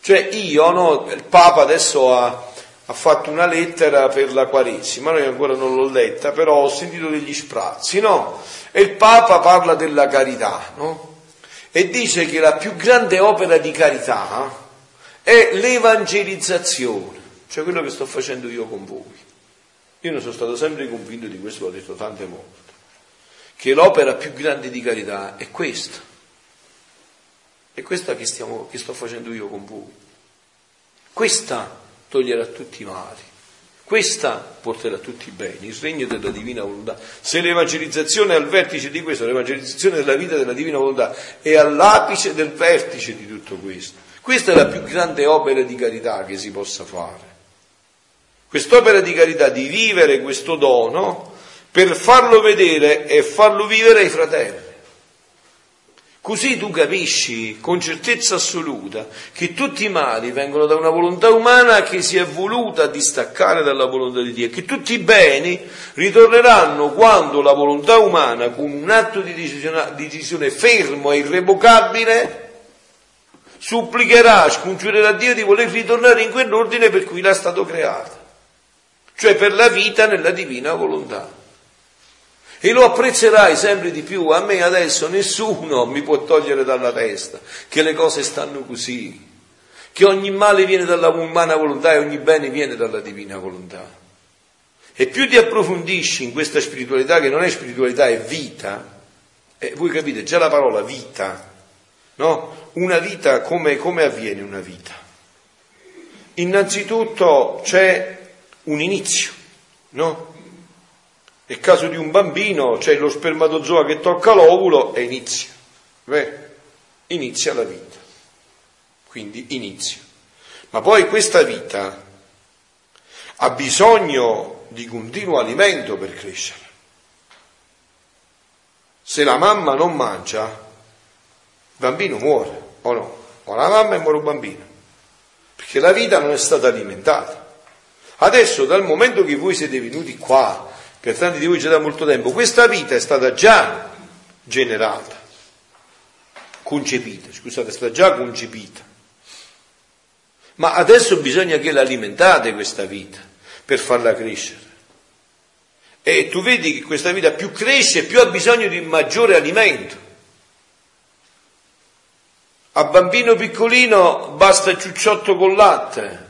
Cioè io, no, il Papa adesso ha, ha fatto una lettera per la Quaresima, noi ancora non l'ho letta, però ho sentito degli sprazzi, no? E il Papa parla della carità, no? E dice che la più grande opera di carità è l'evangelizzazione, cioè quello che sto facendo io con voi. Io ne sono stato sempre convinto di questo, l'ho detto tante volte, che l'opera più grande di carità è questa. È questa che, stiamo, che sto facendo io con voi. Questa toglierà tutti i mali. Questa porterà tutti i beni, il regno della divina volontà. Se l'evangelizzazione è al vertice di questo, l'evangelizzazione della vita della divina volontà è all'apice del vertice di tutto questo. Questa è la più grande opera di carità che si possa fare. Quest'opera di carità di vivere questo dono per farlo vedere e farlo vivere ai fratelli. Così tu capisci con certezza assoluta che tutti i mali vengono da una volontà umana che si è voluta distaccare dalla volontà di Dio e che tutti i beni ritorneranno quando la volontà umana, con un atto di decisione, di decisione fermo e irrevocabile, supplicherà, scongiurerà Dio di voler ritornare in quell'ordine per cui l'ha stato creata, cioè per la vita nella divina volontà. e lo apprezzerai sempre di più. A me adesso nessuno mi può togliere dalla testa che le cose stanno così, che ogni male viene dalla umana volontà e ogni bene viene dalla divina volontà. E più ti approfondisci in questa spiritualità, che non è spiritualità, è vita, e voi capite già la parola vita, no? Una vita, come, come avviene una vita? Innanzitutto c'è un inizio, no? Nel caso di un bambino c'è lo spermatozoo che tocca l'ovulo e inizia. Beh, inizia la vita. Quindi inizio. Ma poi questa vita ha bisogno di continuo alimento per crescere. Se la mamma non mangia, bambino muore, o no? O la mamma e muore un bambino, perché la vita non è stata alimentata. Adesso, dal momento che voi siete venuti qua, per tanti di voi già da molto tempo, questa vita è stata già generata, concepita, scusate, è stata già concepita. Ma adesso bisogna che l'alimentate questa vita per farla crescere. E tu vedi che questa vita più cresce, più ha bisogno di maggiore alimento. A bambino piccolino basta ciucciotto con latte,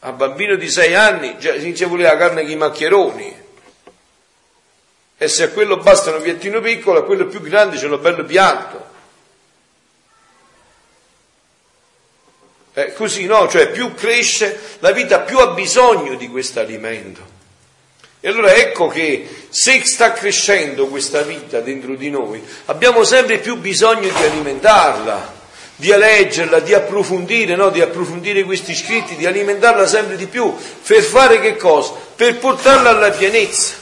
a bambino di sei anni già inizia a volere la carne con i maccheroni, e se a quello basta un piattino piccolo, a quello più grande c'è un bello piatto. È così, no? Cioè più cresce la vita, più ha bisogno di questo alimento. E allora ecco che se sta crescendo questa vita dentro di noi, abbiamo sempre più bisogno di alimentarla, di leggerla, di approfondire, no? di approfondire questi scritti, di alimentarla sempre di più, per fare che cosa? Per portarla alla pienezza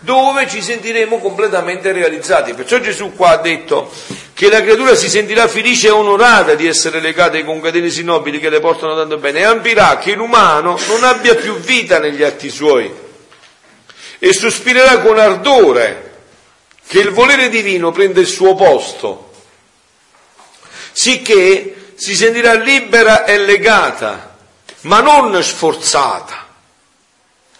dove ci sentiremo completamente realizzati. Perciò Gesù qua ha detto che la creatura si sentirà felice e onorata di essere legata con catene sinobili che le portano tanto bene e ambirà che l'umano non abbia più vita negli atti suoi e sospirerà con ardore che il volere divino prenda il suo posto, sicché si sentirà libera e legata, ma non sforzata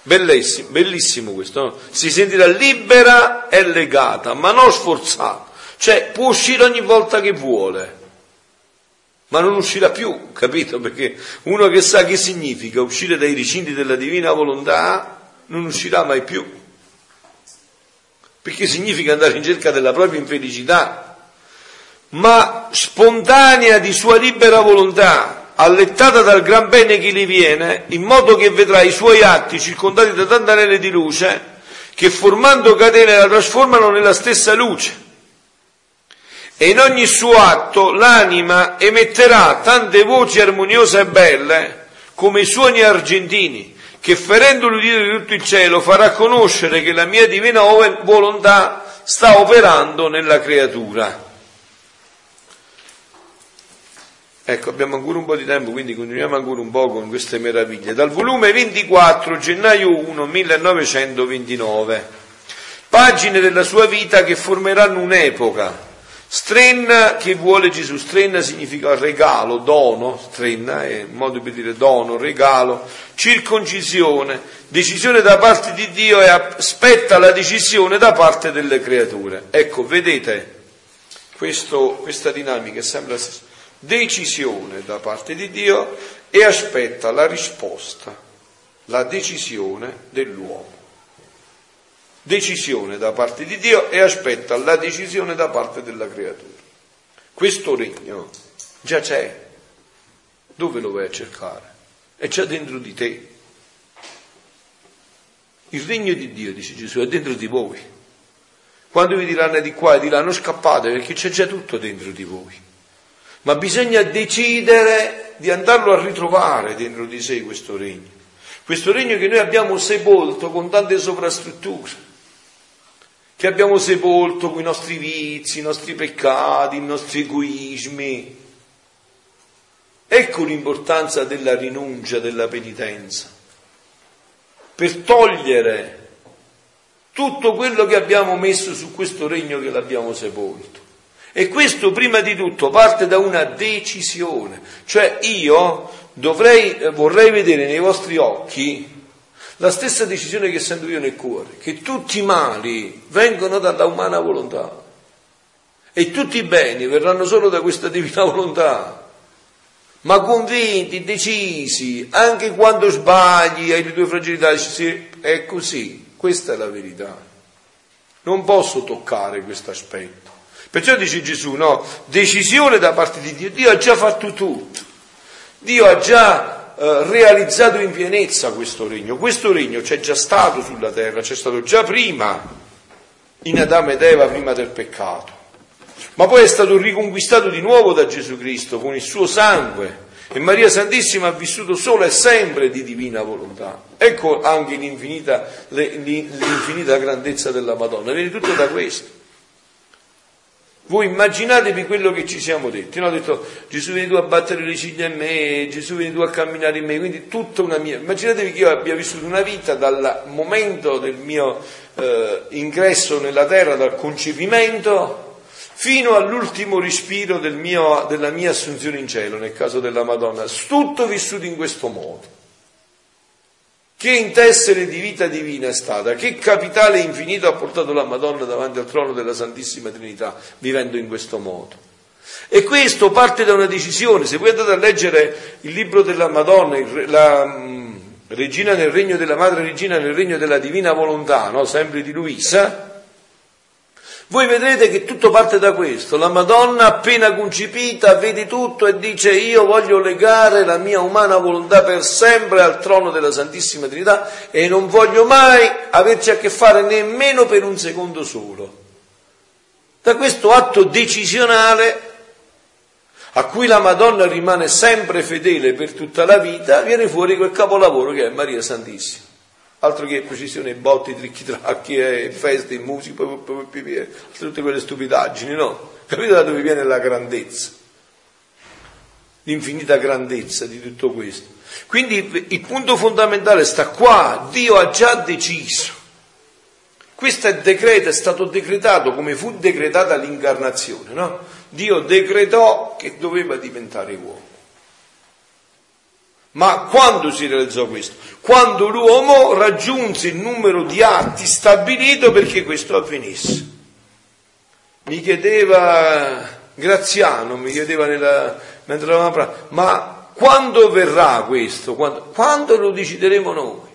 Bellissimo, bellissimo questo, no? si sentirà libera e legata, ma non sforzata, cioè può uscire ogni volta che vuole, ma non uscirà più, capito? Perché uno che sa che significa uscire dai recinti della divina volontà non uscirà mai più, perché significa andare in cerca della propria infelicità, ma spontanea di sua libera volontà, allettata dal gran bene che gli viene, in modo che vedrà i suoi atti circondati da tante anelle di luce, che formando catene la trasformano nella stessa luce. E in ogni suo atto l'anima emetterà tante voci armoniose e belle come i suoni argentini, che ferendo l'udire di tutto il cielo farà conoscere che la mia divina volontà sta operando nella creatura. Ecco, abbiamo ancora un po' di tempo, quindi continuiamo ancora un po' con queste meraviglie. Dal volume 24, gennaio 1, 1929. Pagine della sua vita che formeranno un'epoca. Strenna che vuole Gesù. Strenna significa regalo, dono, strenna è un modo per dire dono, regalo, circoncisione, decisione da parte di Dio e aspetta la decisione da parte delle creature. Ecco, vedete, questo, questa dinamica sembra decisione da parte di Dio e aspetta la risposta, la decisione dell'uomo. Decisione da parte di Dio e aspetta la decisione da parte della creatura. Questo regno già c'è. Dove lo vai a cercare? È già dentro di te. Il regno di Dio, dice Gesù, è dentro di voi. Quando vi diranno di qua e di là, non scappate perché c'è già tutto dentro di voi ma bisogna decidere di andarlo a ritrovare dentro di sé questo regno. Questo regno che noi abbiamo sepolto con tante sovrastrutture, che abbiamo sepolto con i nostri vizi, i nostri peccati, i nostri egoismi. Ecco l'importanza della rinuncia, della penitenza, per togliere tutto quello che abbiamo messo su questo regno che l'abbiamo sepolto. E questo prima di tutto parte da una decisione, cioè io dovrei, vorrei vedere nei vostri occhi La stessa decisione che sento io nel cuore, che tutti i mali vengono dalla umana volontà e tutti i beni verranno solo da questa divina volontà. Ma convinti, decisi, anche quando sbagli, hai le tue fragilità, è così, questa è la verità. Non posso toccare questo aspetto. Perciò dice Gesù, no, decisione da parte di Dio. Dio ha già fatto tutto. Dio ha già eh, realizzato in pienezza questo regno. Questo regno c'è già stato sulla terra, c'è stato già prima in Adamo ed Eva, prima del peccato ma poi è stato riconquistato di nuovo da Gesù Cristo con il suo sangue e Maria Santissima ha vissuto solo e sempre di divina volontà. Ecco anche l'infinita, l'infinita grandezza della Madonna, viene tutto da questo. Voi immaginatevi quello che ci siamo detti, no? Ho detto Gesù vieni tu a battere le ciglia in me, Gesù vieni tu a camminare in me, quindi tutta una mia... Immaginatevi che io abbia vissuto una vita dal momento del mio eh, ingresso nella terra, dal concepimento, fino all'ultimo respiro del mio, della mia assunzione in cielo, nel caso della Madonna, tutto vissuto in questo modo. Che intessere di vita divina è stata, che capitale infinito ha portato la Madonna davanti al trono della Santissima Trinità, vivendo in questo modo. E questo parte da una decisione, se voi andate a leggere il libro della Madonna, la mm, Regina nel regno della Madre Regina nel regno della Divina Volontà, no? sempre di Luisa, voi vedrete che tutto parte da questo. La Madonna appena concepita vede tutto e dice io voglio legare la mia umana volontà per sempre al trono della Santissima Trinità e non voglio mai averci a che fare nemmeno per un secondo solo. Da questo atto decisionale a cui la Madonna rimane sempre fedele per tutta la vita, viene fuori quel capolavoro che è Maria Santissima altro che precisione, botti, tricchi tracchi, eh, feste, musica, tutte quelle stupidaggini, no? Capite da dove viene la grandezza? L'infinita grandezza di tutto questo. Quindi il punto fondamentale sta qua, Dio ha già deciso. Questo è decreto, è stato decretato come fu decretata l'incarnazione, no? Dio decretò che doveva diventare uomo. Ma quando si realizzò questo? Quando l'uomo raggiunse il numero di atti stabilito perché questo avvenisse. Mi chiedeva Graziano, mi chiedeva nella, mentre eravamo a ma quando verrà questo? Quando, quando lo decideremo noi?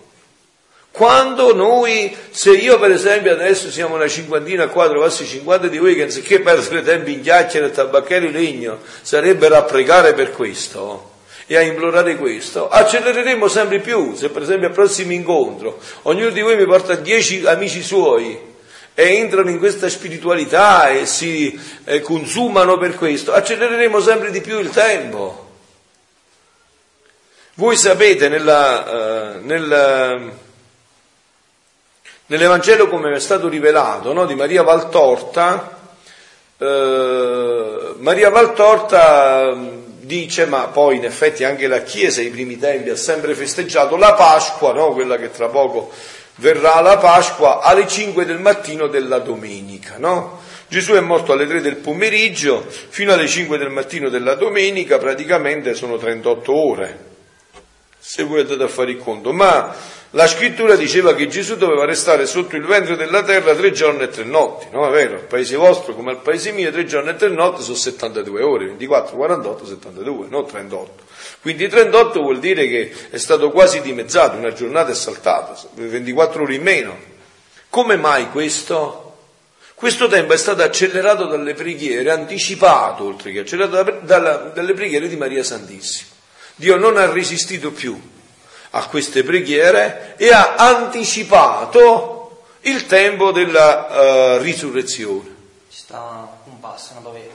Quando noi, se io per esempio adesso siamo una cinquantina qua, trovassi 50 di voi che anziché perdere tempo in chiacchiere e tabacchiere legno, sarebbero a pregare per questo, e a implorare questo, accelereremo sempre più. Se per esempio al prossimo incontro ognuno di voi mi porta dieci amici suoi e entrano in questa spiritualità e si eh, consumano per questo, accelereremo sempre di più il tempo. Voi sapete nella, uh, nel, nell'Evangelo come è stato rivelato no, di Maria Valtorta, uh, Maria Valtorta dice, ma poi in effetti anche la Chiesa ai primi tempi ha sempre festeggiato la Pasqua, no? quella che tra poco verrà la Pasqua, alle 5 del mattino della domenica. No? Gesù è morto alle 3 del pomeriggio, fino alle 5 del mattino della domenica, praticamente sono 38 ore, se voi andate a fare il conto. Ma la scrittura diceva che Gesù doveva restare sotto il ventre della terra tre giorni e tre notti, no? È vero? Al paese vostro come al paese mio tre giorni e tre notti sono 72 ore, 24, 48, 72, non 38. Quindi 38 vuol dire che è stato quasi dimezzato, una giornata è saltata, 24 ore in meno. Come mai questo? Questo tempo è stato accelerato dalle preghiere, anticipato oltre che accelerato dalle preghiere di Maria Santissima. Dio non ha resistito più a queste preghiere e ha anticipato il tempo della uh, risurrezione. Ci sta un passo no, dove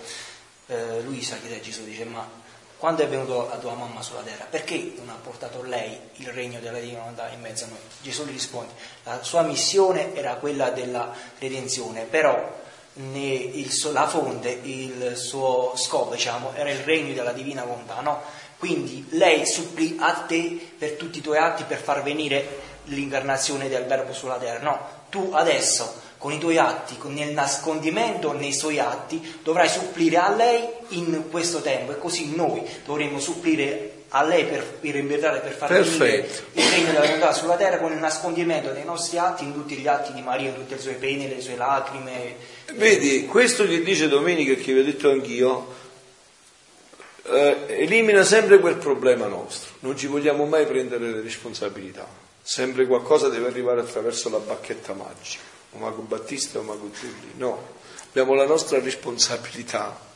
eh, Luisa chiede a Gesù, dice ma quando è venuto la tua mamma sulla terra, perché non ha portato lei il regno della divinità in mezzo a noi? Gesù gli risponde, la sua missione era quella della redenzione, però il, la fonte, il suo scopo, diciamo, era il regno della divina volontà, no? Quindi lei supplì a te per tutti i tuoi atti per far venire l'incarnazione del Verbo sulla terra. No, tu adesso con i tuoi atti, nel nascondimento nei suoi atti, dovrai supplire a lei in questo tempo e così noi dovremo supplire a lei per, per invertare, per far venire il regno della volontà sulla terra con il nascondimento dei nostri atti in tutti gli atti di Maria, in tutte le sue pene, le sue lacrime. Vedi, questo che dice Domenica e che vi ho detto anch'io, eh, elimina sempre quel problema nostro, non ci vogliamo mai prendere le responsabilità, sempre qualcosa deve arrivare attraverso la bacchetta magica, o Mago Battista o Mago Giulli, no, abbiamo la nostra responsabilità.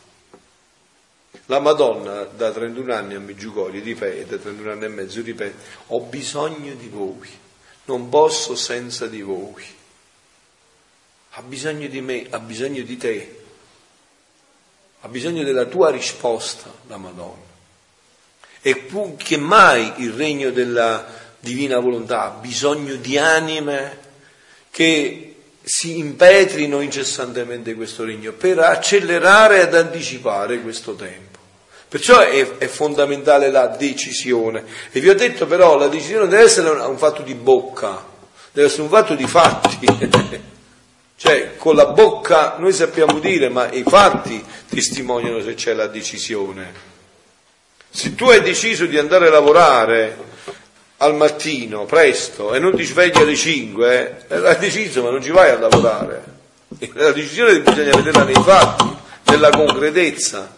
La Madonna da 31 anni a Meggiugorje ripete, 31 anni e mezzo ripete, ho bisogno di voi, non posso senza di voi. Ha bisogno di me, ha bisogno di te, ha bisogno della tua risposta la Madonna. E più che mai il regno della divina volontà ha bisogno di anime che si impetrino incessantemente questo regno per accelerare ed anticipare questo tempo. Perciò è, è, fondamentale la decisione. E vi ho detto però, la decisione deve essere un, un fatto di bocca, deve essere un fatto di fatti. [LAUGHS] cioè, con la bocca noi sappiamo dire, ma i fatti testimoniano se c'è la decisione. Se tu hai deciso di andare a lavorare al mattino, presto, e non ti svegli alle 5, eh, l'hai deciso, ma non ci vai a lavorare. La decisione bisogna vederla nei fatti, nella concretezza.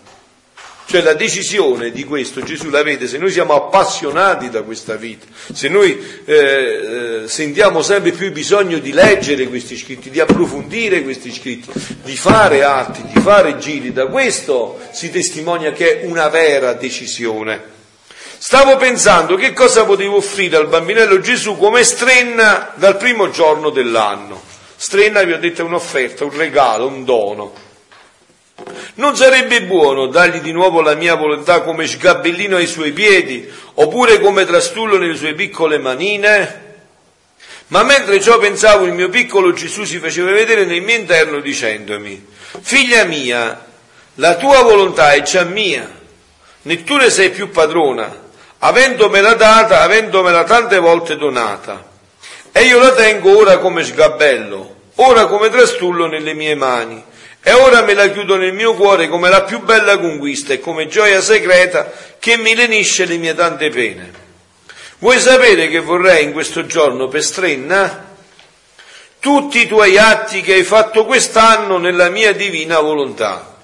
Cioè la decisione di questo Gesù la vede se noi siamo appassionati da questa vita, se noi eh, eh, sentiamo sempre più bisogno di leggere questi scritti, di approfondire questi scritti, di fare atti, di fare giri, da questo si testimonia che è una vera decisione. Stavo pensando che cosa potevo offrire al bambinello Gesù come strenna dal primo giorno dell'anno. Strenna, vi ho detto, è un'offerta, un regalo, un dono. Non sarebbe buono dargli di nuovo la mia volontà come sgabellino ai suoi piedi, oppure come trastullo nelle sue piccole manine? Ma mentre ciò pensavo, il mio piccolo Gesù si faceva vedere nel mio interno dicendomi, figlia mia, la tua volontà è già mia, né tu ne sei più padrona, avendomela data, avendomela tante volte donata. E io la tengo ora come sgabello, ora come trastullo nelle mie mani e ora me la chiudo nel mio cuore come la più bella conquista e come gioia segreta che mi lenisce le mie tante pene. Vuoi sapere che vorrei in questo giorno per strenna? Tutti i tuoi atti che hai fatto quest'anno nella mia divina volontà.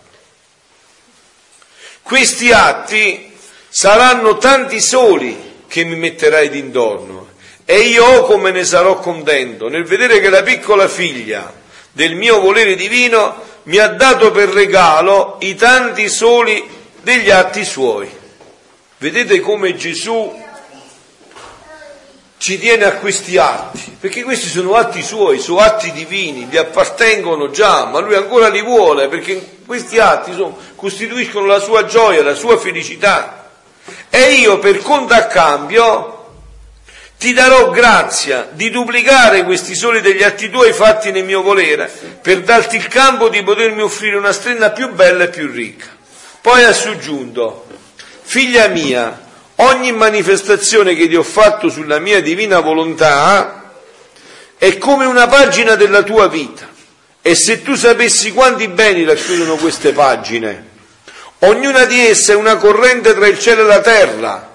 Questi atti saranno tanti soli che mi metterai d'intorno e io come ne sarò contento nel vedere che la piccola figlia del mio volere divino mi ha dato per regalo i tanti soli degli atti suoi. Vedete come Gesù ci tiene a questi atti, perché questi sono atti suoi, sono atti divini, gli appartengono già, ma lui ancora li vuole, perché questi atti sono, costituiscono la sua gioia, la sua felicità. E io per conto a cambio ti darò grazia di duplicare questi soli degli atti tuoi fatti nel mio volere, per darti il campo di potermi offrire una strenna più bella e più ricca. Poi ha soggiunto, figlia mia, ogni manifestazione che ti ho fatto sulla mia divina volontà è come una pagina della tua vita. E se tu sapessi quanti beni racchiudono queste pagine, ognuna di esse è una corrente tra il cielo e la terra,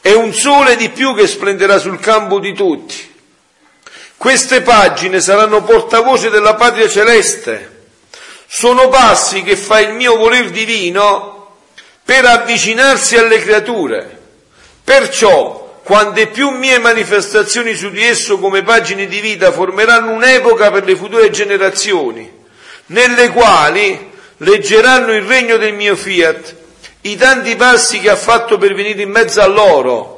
è un sole di più che splenderà sul campo di tutti. Queste pagine saranno portavoce della patria celeste. Sono passi che fa il mio voler divino per avvicinarsi alle creature. Perciò, quante più mie manifestazioni su di esso come pagine di vita formeranno un'epoca per le future generazioni, nelle quali leggeranno il regno del mio fiat i tanti passi che ha fatto per venire in mezzo a loro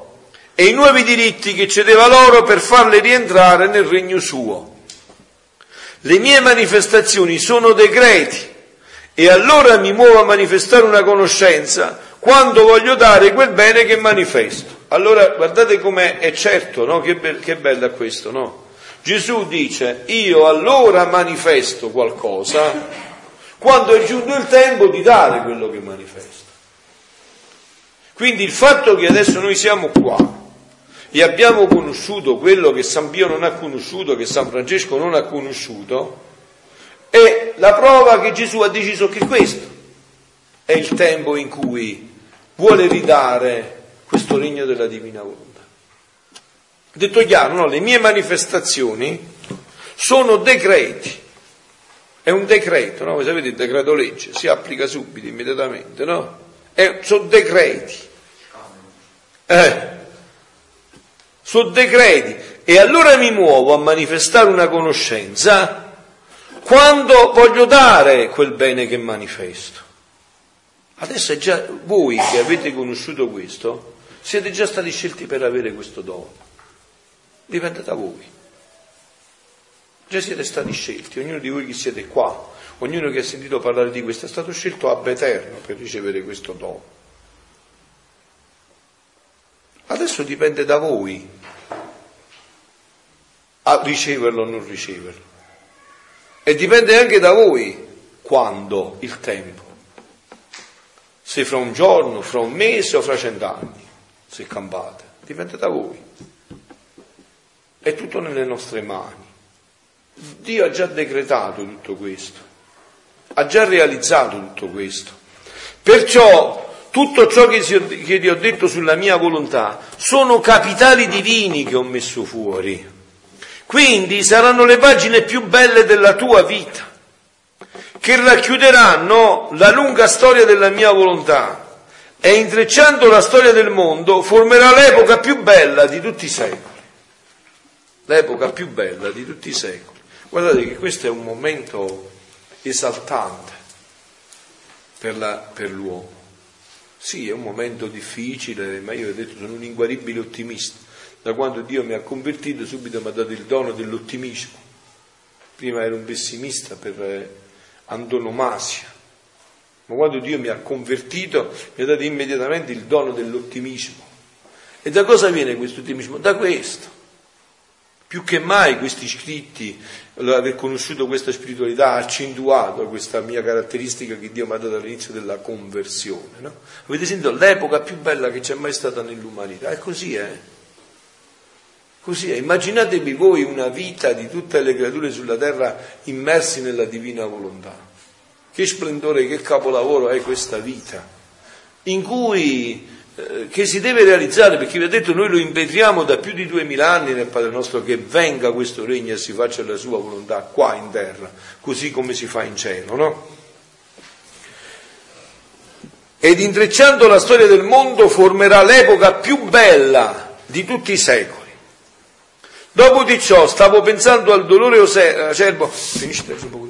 e i nuovi diritti che cedeva loro per farle rientrare nel regno suo. Le mie manifestazioni sono decreti e allora mi muovo a manifestare una conoscenza quando voglio dare quel bene che manifesto. Allora guardate com'è, è certo, no? Che, be- che bella questo, no? Gesù dice, io allora manifesto qualcosa quando è giunto il tempo di dare quello che manifesto. Quindi il fatto che adesso noi siamo qua e abbiamo conosciuto quello che San Pio non ha conosciuto, che San Francesco non ha conosciuto, è la prova che Gesù ha deciso che questo è il tempo in cui vuole ridare questo regno della divina volontà. Detto chiaro, no? le mie manifestazioni sono decreti. È un decreto, no? Voi sapete il decreto legge, si applica subito, immediatamente, no? È, sono decreti. Eh, sono decreti. E allora mi muovo a manifestare una conoscenza quando voglio dare quel bene che manifesto. Adesso è già voi che avete conosciuto questo, siete già stati scelti per avere questo dono. Dipende da voi. Già siete stati scelti, ognuno di voi che siete qua, ognuno che ha sentito parlare di questo è stato scelto ab eterno per ricevere questo dono. Adesso dipende da voi a riceverlo o non riceverlo. E dipende anche da voi quando, il tempo. Se fra un giorno, fra un mese o fra cent'anni, se campate. Dipende da voi. È tutto nelle nostre mani. Dio ha già decretato tutto questo, ha già realizzato tutto questo. Perciò tutto ciò che, ti ho detto sulla mia volontà sono capitali divini che ho messo fuori. Quindi saranno le pagine più belle della tua vita, che racchiuderanno la lunga storia della mia volontà e intrecciando la storia del mondo formerà l'epoca più bella di tutti i secoli. L'epoca più bella di tutti i secoli. Guardate che questo è un momento esaltante per, la, per l'uomo. Sì, è un momento difficile, ma io ho detto sono un inguaribile ottimista. Da quando Dio mi ha convertito subito mi ha dato il dono dell'ottimismo. Prima ero un pessimista per eh, antonomasia, ma quando Dio mi ha convertito mi ha dato immediatamente il dono dell'ottimismo. E da cosa viene questo ottimismo? Da questo. Più che mai questi scritti, aver conosciuto questa spiritualità, ha accentuato questa mia caratteristica che Dio mi ha dato all'inizio della conversione. No? Avete sentito l'epoca più bella che c'è mai stata nell'umanità? È così, eh? Così è. Immaginatevi voi una vita di tutte le creature sulla terra immersi nella divina volontà. Che splendore, che capolavoro è questa vita, in cui che si deve realizzare, perché vi ho detto noi lo impetriamo da più di duemila anni nel Padre nostro che venga questo regno e si faccia la sua volontà qua in terra, così come si fa in cielo, no? Ed intrecciando la storia del mondo formerà l'epoca più bella di tutti i secoli. Dopo di ciò stavo pensando al dolore acerbo, finisce un po'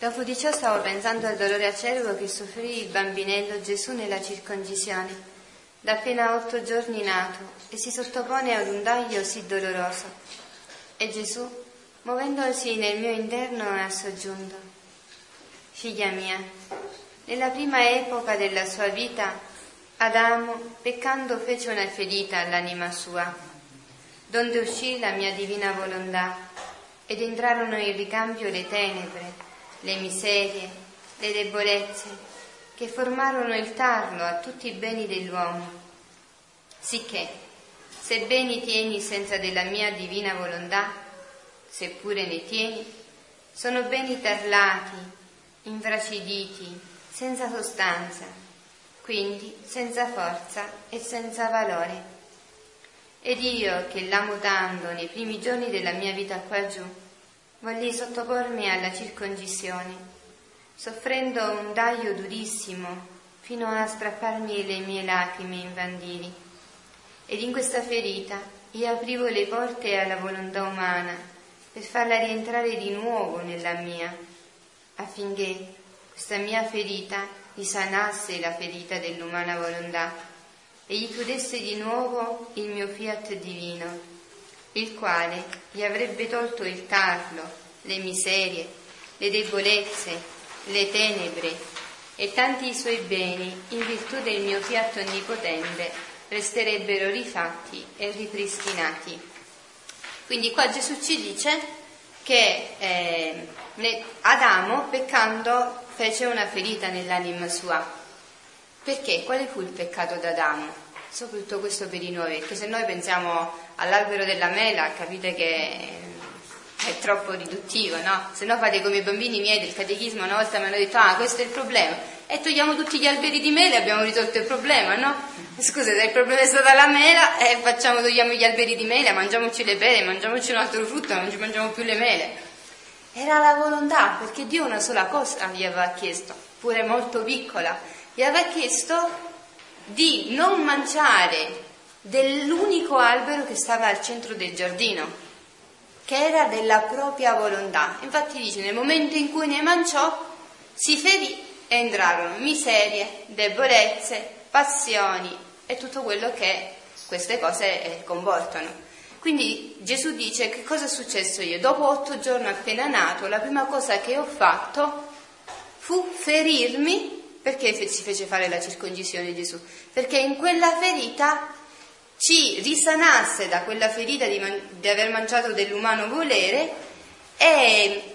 Dopo di ciò stavo pensando al dolore acerbo che soffrì il bambinello Gesù nella circoncisione, da appena otto giorni nato, e si sottopone ad un taglio sì doloroso. E Gesù, muovendosi nel mio interno, ha soggiunto, Figlia mia, nella prima epoca della sua vita, Adamo, peccando, fece una ferita all'anima sua, donde uscì la mia divina volontà, ed entrarono in ricambio le tenebre, le miserie, le debolezze che formarono il tarlo a tutti i beni dell'uomo. Sicché, se beni tieni senza della mia divina volontà, seppure ne tieni, sono beni tarlati, infraciditi, senza sostanza, quindi senza forza e senza valore. Ed io che l'amo tanto nei primi giorni della mia vita qua giù, Volli sottopormi alla circoncisione, soffrendo un taglio durissimo fino a strapparmi le mie lacrime infantili. Ed in questa ferita io aprivo le porte alla volontà umana per farla rientrare di nuovo nella mia, affinché questa mia ferita risanasse la ferita dell'umana volontà e gli chiudesse di nuovo il mio fiat divino il quale gli avrebbe tolto il tarlo, le miserie, le debolezze, le tenebre e tanti suoi beni, in virtù del mio fiat onnipotente, resterebbero rifatti e ripristinati. Quindi qua Gesù ci dice che eh, Adamo, peccando, fece una ferita nell'anima sua. Perché? Quale fu il peccato d'Adamo? Soprattutto questo per i noi, perché se noi pensiamo all'albero della mela, capite che è troppo riduttivo, no? Se no fate come i bambini miei del catechismo, una volta mi hanno detto, ah, questo è il problema, e togliamo tutti gli alberi di mele e abbiamo risolto il problema, no? Scusa, se il problema è stata la mela, eh, facciamo, togliamo gli alberi di mele, mangiamoci le pere, mangiamoci un altro frutto, non ci mangiamo più le mele. Era la volontà, perché Dio una sola cosa gli aveva chiesto, pure molto piccola, gli aveva chiesto di non mangiare dell'unico albero che stava al centro del giardino, che era della propria volontà. Infatti dice, nel momento in cui ne mangiò, si ferì e entrarono miserie, debolezze, passioni e tutto quello che queste cose eh, comportano. Quindi Gesù dice che cosa è successo io? Dopo otto giorni appena nato, la prima cosa che ho fatto fu ferirmi perché si fece fare la circoncisione Gesù? Perché in quella ferita ci risanasse da quella ferita di, man- di aver mangiato dell'umano volere e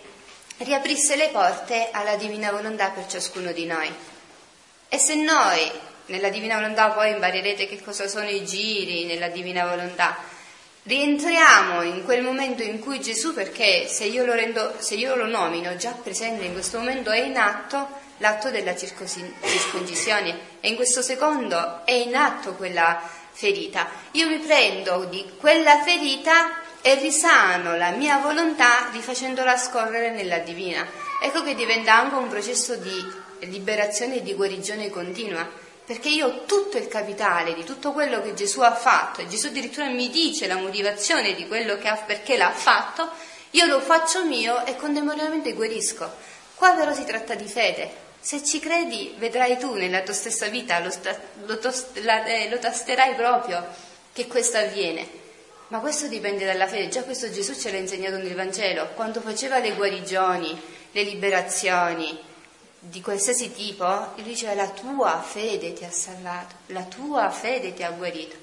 riaprisse le porte alla divina volontà per ciascuno di noi. E se noi nella divina volontà poi imparerete che cosa sono i giri nella divina volontà, rientriamo in quel momento in cui Gesù, perché se io lo, rendo, se io lo nomino già presente in questo momento è in atto, l'atto della circoncisione e in questo secondo è in atto quella ferita. Io mi prendo di quella ferita e risano la mia volontà rifacendola scorrere nella divina. Ecco che diventa anche un processo di liberazione e di guarigione continua, perché io ho tutto il capitale di tutto quello che Gesù ha fatto e Gesù addirittura mi dice la motivazione di quello che ha, perché l'ha fatto, io lo faccio mio e contemporaneamente guarisco. Qua però si tratta di fede, se ci credi, vedrai tu nella tua stessa vita, lo, sta, lo, la, eh, lo tasterai proprio che questo avviene. Ma questo dipende dalla fede. Già questo Gesù ce l'ha insegnato nel Vangelo. Quando faceva le guarigioni, le liberazioni di qualsiasi tipo, lui diceva la tua fede ti ha salvato, la tua fede ti ha guarito.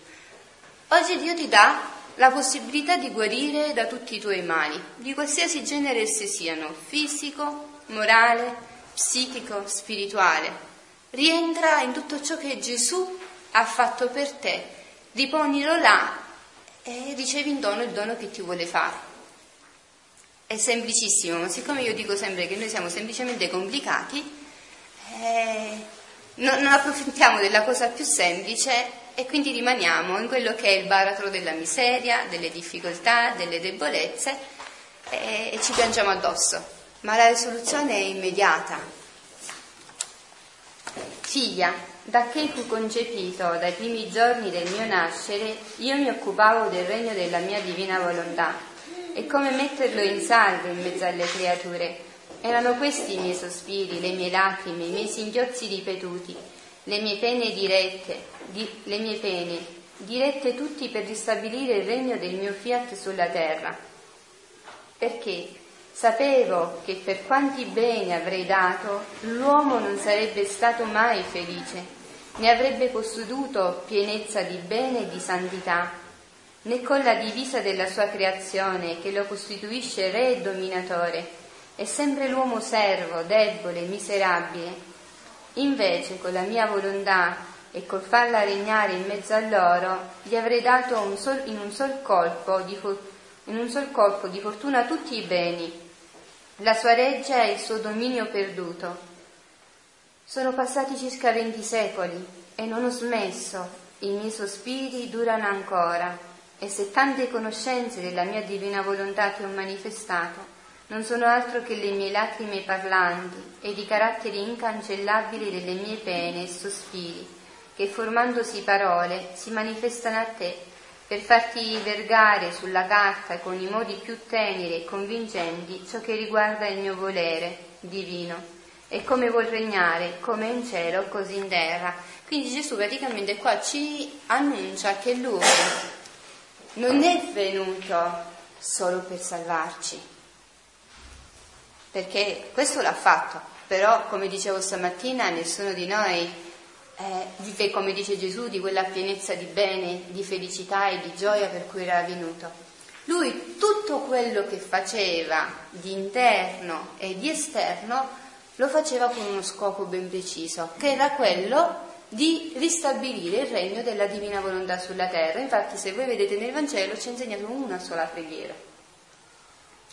Oggi Dio ti dà la possibilità di guarire da tutti i tuoi mali, di qualsiasi genere essi siano, fisico, morale, psichico, spirituale. Rientra in tutto ciò che Gesù ha fatto per te, riponilo là e ricevi in dono il dono che ti vuole fare. È semplicissimo, ma siccome io dico sempre che noi siamo semplicemente complicati, eh, non, non approfittiamo della cosa più semplice e quindi rimaniamo in quello che è il baratro della miseria, delle difficoltà, delle debolezze e, e ci piangiamo addosso ma la risoluzione è immediata. Figlia, da che fu concepito dai primi giorni del mio nascere, io mi occupavo del regno della mia divina volontà e come metterlo in salvo in mezzo alle creature. Erano questi i miei sospiri, le mie lacrime, i miei singhiozzi ripetuti, le mie pene dirette, di, le mie pene, dirette tutti per ristabilire il regno del mio fiat sulla terra. Perché? Sapevo che per quanti beni avrei dato, l'uomo non sarebbe stato mai felice, né avrebbe posseduto pienezza di bene e di santità, né con la divisa della sua creazione che lo costituisce re e dominatore, è sempre l'uomo servo, debole, miserabile. Invece con la mia volontà e col farla regnare in mezzo a loro, gli avrei dato un sol, in, un sol colpo di, in un sol colpo di fortuna tutti i beni la sua reggia e il suo dominio perduto. Sono passati circa venti secoli e non ho smesso, i miei sospiri durano ancora e se tante conoscenze della mia divina volontà ti ho manifestato, non sono altro che le mie lacrime parlanti ed i caratteri incancellabili delle mie pene e sospiri, che formandosi parole si manifestano a te per farti vergare sulla carta con i modi più teneri e convincenti ciò che riguarda il mio volere divino e come vuol regnare come in cielo così in terra. Quindi Gesù praticamente qua ci annuncia che lui non è venuto solo per salvarci, perché questo l'ha fatto, però come dicevo stamattina nessuno di noi eh, come dice Gesù, di quella pienezza di bene, di felicità e di gioia per cui era venuto. Lui tutto quello che faceva di interno e di esterno lo faceva con uno scopo ben preciso, che era quello di ristabilire il regno della divina volontà sulla terra. Infatti, se voi vedete nel Vangelo, ci ha insegnato una sola preghiera.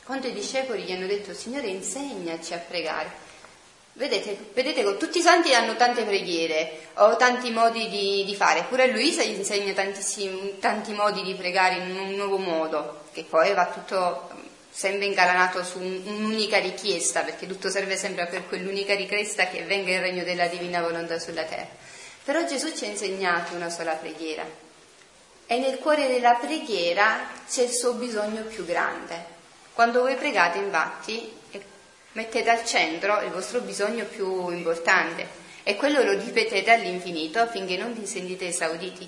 quando i discepoli gli hanno detto Signore insegnaci a pregare, Vedete, vedete, tutti i santi hanno tante preghiere o tanti modi di, di fare, pure Luisa gli insegna tanti modi di pregare in un nuovo modo, che poi va tutto sempre ingalanato su un'unica richiesta, perché tutto serve sempre per quell'unica richiesta che venga il regno della divina volontà sulla terra. Però Gesù ci ha insegnato una sola preghiera e nel cuore della preghiera c'è il suo bisogno più grande. Quando voi pregate, infatti, Mettete al centro il vostro bisogno più importante e quello lo ripetete all'infinito affinché non vi sentite esauditi.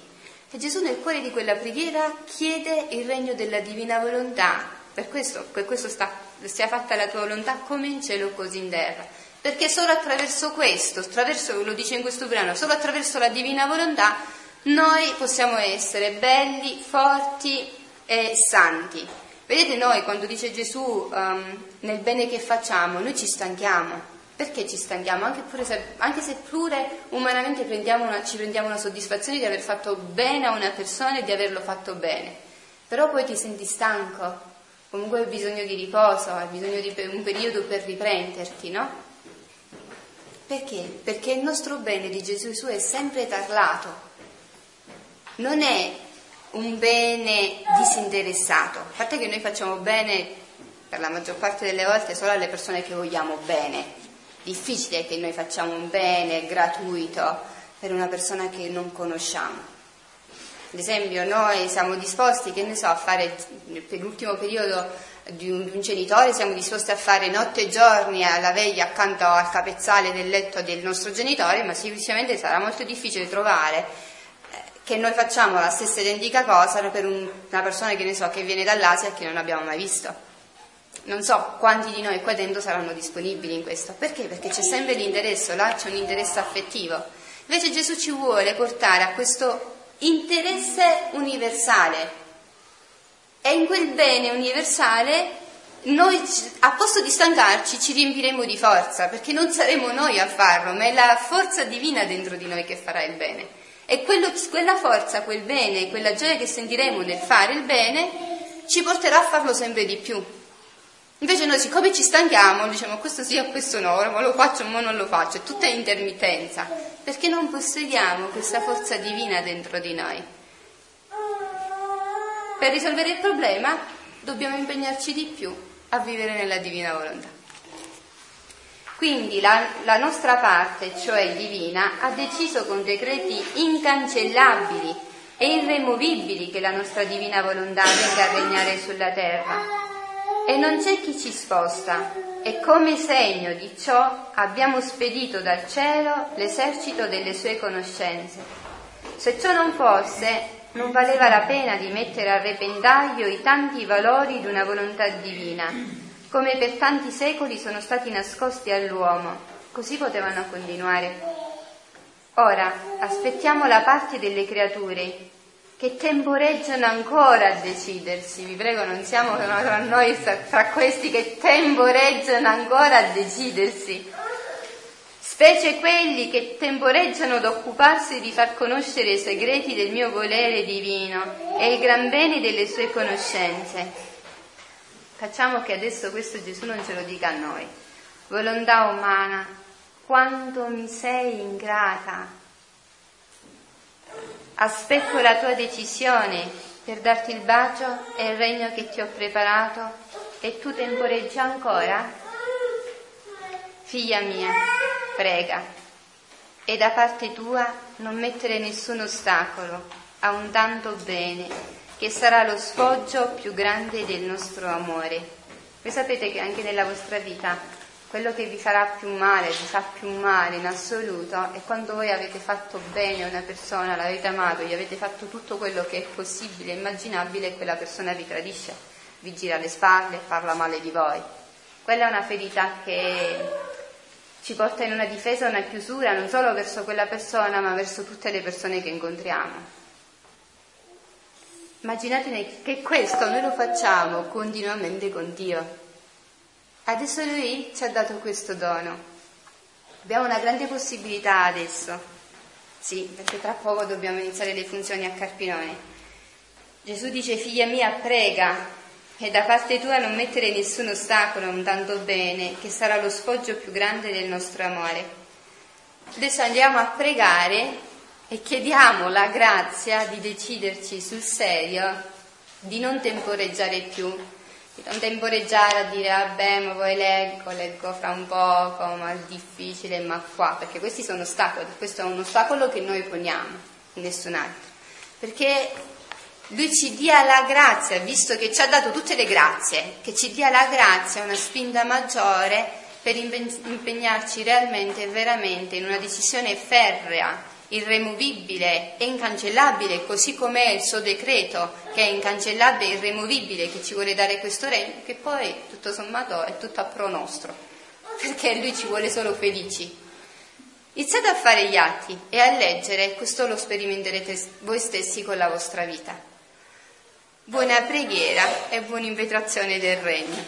E Gesù nel cuore di quella preghiera chiede il regno della divina volontà, per questo, per questo sta, sia fatta la tua volontà come in cielo così in terra. Perché solo attraverso questo, attraverso, lo dice in questo brano, solo attraverso la divina volontà noi possiamo essere belli, forti e santi. Vedete noi quando dice Gesù um, nel bene che facciamo, noi ci stanchiamo. Perché ci stanchiamo? Anche, se, anche se pure umanamente prendiamo una, ci prendiamo una soddisfazione di aver fatto bene a una persona e di averlo fatto bene. Però poi ti senti stanco, comunque hai bisogno di riposo, hai bisogno di un periodo per riprenderti, no? Perché? Perché il nostro bene di Gesù è sempre parlato. Non è un bene disinteressato. A parte che noi facciamo bene per la maggior parte delle volte solo alle persone che vogliamo bene. Difficile che noi facciamo un bene gratuito per una persona che non conosciamo. Ad esempio, noi siamo disposti, che ne so, a fare per l'ultimo periodo di un, di un, genitore, siamo disposti a fare notte e giorni alla veglia accanto al capezzale del letto del nostro genitore, ma sicuramente sarà molto difficile trovare che noi facciamo la stessa identica cosa per un, una persona che ne so che viene dall'Asia e che non abbiamo mai visto. Non so quanti di noi qua dentro saranno disponibili in questo. Perché? Perché c'è sempre l'interesse, là c'è un interesse affettivo. Invece Gesù ci vuole portare a questo interesse universale. E in quel bene universale noi a posto di stancarci ci riempiremo di forza, perché non saremo noi a farlo, ma è la forza divina dentro di noi che farà il bene. E quello, quella forza, quel bene, quella gioia che sentiremo nel fare il bene ci porterà a farlo sempre di più. Invece noi siccome ci stanchiamo, diciamo questo sì o questo no, ma lo faccio o non lo faccio, è tutta intermittenza, perché non possediamo questa forza divina dentro di noi. Per risolvere il problema dobbiamo impegnarci di più a vivere nella divina volontà. Quindi la, la nostra parte, cioè divina, ha deciso con decreti incancellabili e irremovibili che la nostra divina volontà venga a regnare sulla terra. E non c'è chi ci sposta, e come segno di ciò abbiamo spedito dal cielo l'esercito delle sue conoscenze. Se ciò non fosse, non valeva la pena di mettere a repentaglio i tanti valori di una volontà divina come per tanti secoli sono stati nascosti all'uomo. Così potevano continuare. Ora aspettiamo la parte delle creature che temporeggiano ancora a decidersi. Vi prego, non siamo tra noi, tra questi che temporeggiano ancora a decidersi. Specie quelli che temporeggiano ad occuparsi di far conoscere i segreti del mio volere divino e il gran bene delle sue conoscenze Facciamo che adesso questo Gesù non ce lo dica a noi. Volontà umana, quanto mi sei ingrata. Aspetto la tua decisione per darti il bacio e il regno che ti ho preparato e tu temporeggi ancora? Figlia mia, prega e da parte tua non mettere nessun ostacolo a un tanto bene che sarà lo sfoggio più grande del nostro amore. Voi sapete che anche nella vostra vita quello che vi farà più male, vi fa più male in assoluto, è quando voi avete fatto bene a una persona, l'avete amato, gli avete fatto tutto quello che è possibile, immaginabile e quella persona vi tradisce, vi gira le spalle, parla male di voi. Quella è una ferita che ci porta in una difesa, una chiusura non solo verso quella persona, ma verso tutte le persone che incontriamo. Immaginate che questo noi lo facciamo continuamente con Dio. Adesso Lui ci ha dato questo dono. Abbiamo una grande possibilità adesso. Sì, perché tra poco dobbiamo iniziare le funzioni a Carpinone. Gesù dice, figlia mia, prega. E da parte tua non mettere nessun ostacolo a un tanto bene, che sarà lo sfoggio più grande del nostro amore. Adesso andiamo a pregare e chiediamo la grazia di deciderci sul serio, di non temporeggiare più, di non temporeggiare a dire vabbè ma poi leggo, leggo fra un poco, ma è difficile, ma qua, perché questi sono ostacoli, questo è un ostacolo che noi poniamo, nessun altro. Perché lui ci dia la grazia, visto che ci ha dato tutte le grazie, che ci dia la grazia, una spinta maggiore per impegnarci realmente e veramente in una decisione ferrea, irremovibile e incancellabile, così com'è il suo decreto, che è incancellabile e irremovibile, che ci vuole dare questo regno, che poi tutto sommato è tutto a pro nostro, perché lui ci vuole solo felici. Iniziate a fare gli atti e a leggere, questo lo sperimenterete voi stessi con la vostra vita buona preghiera e buona invetrazione del Regno.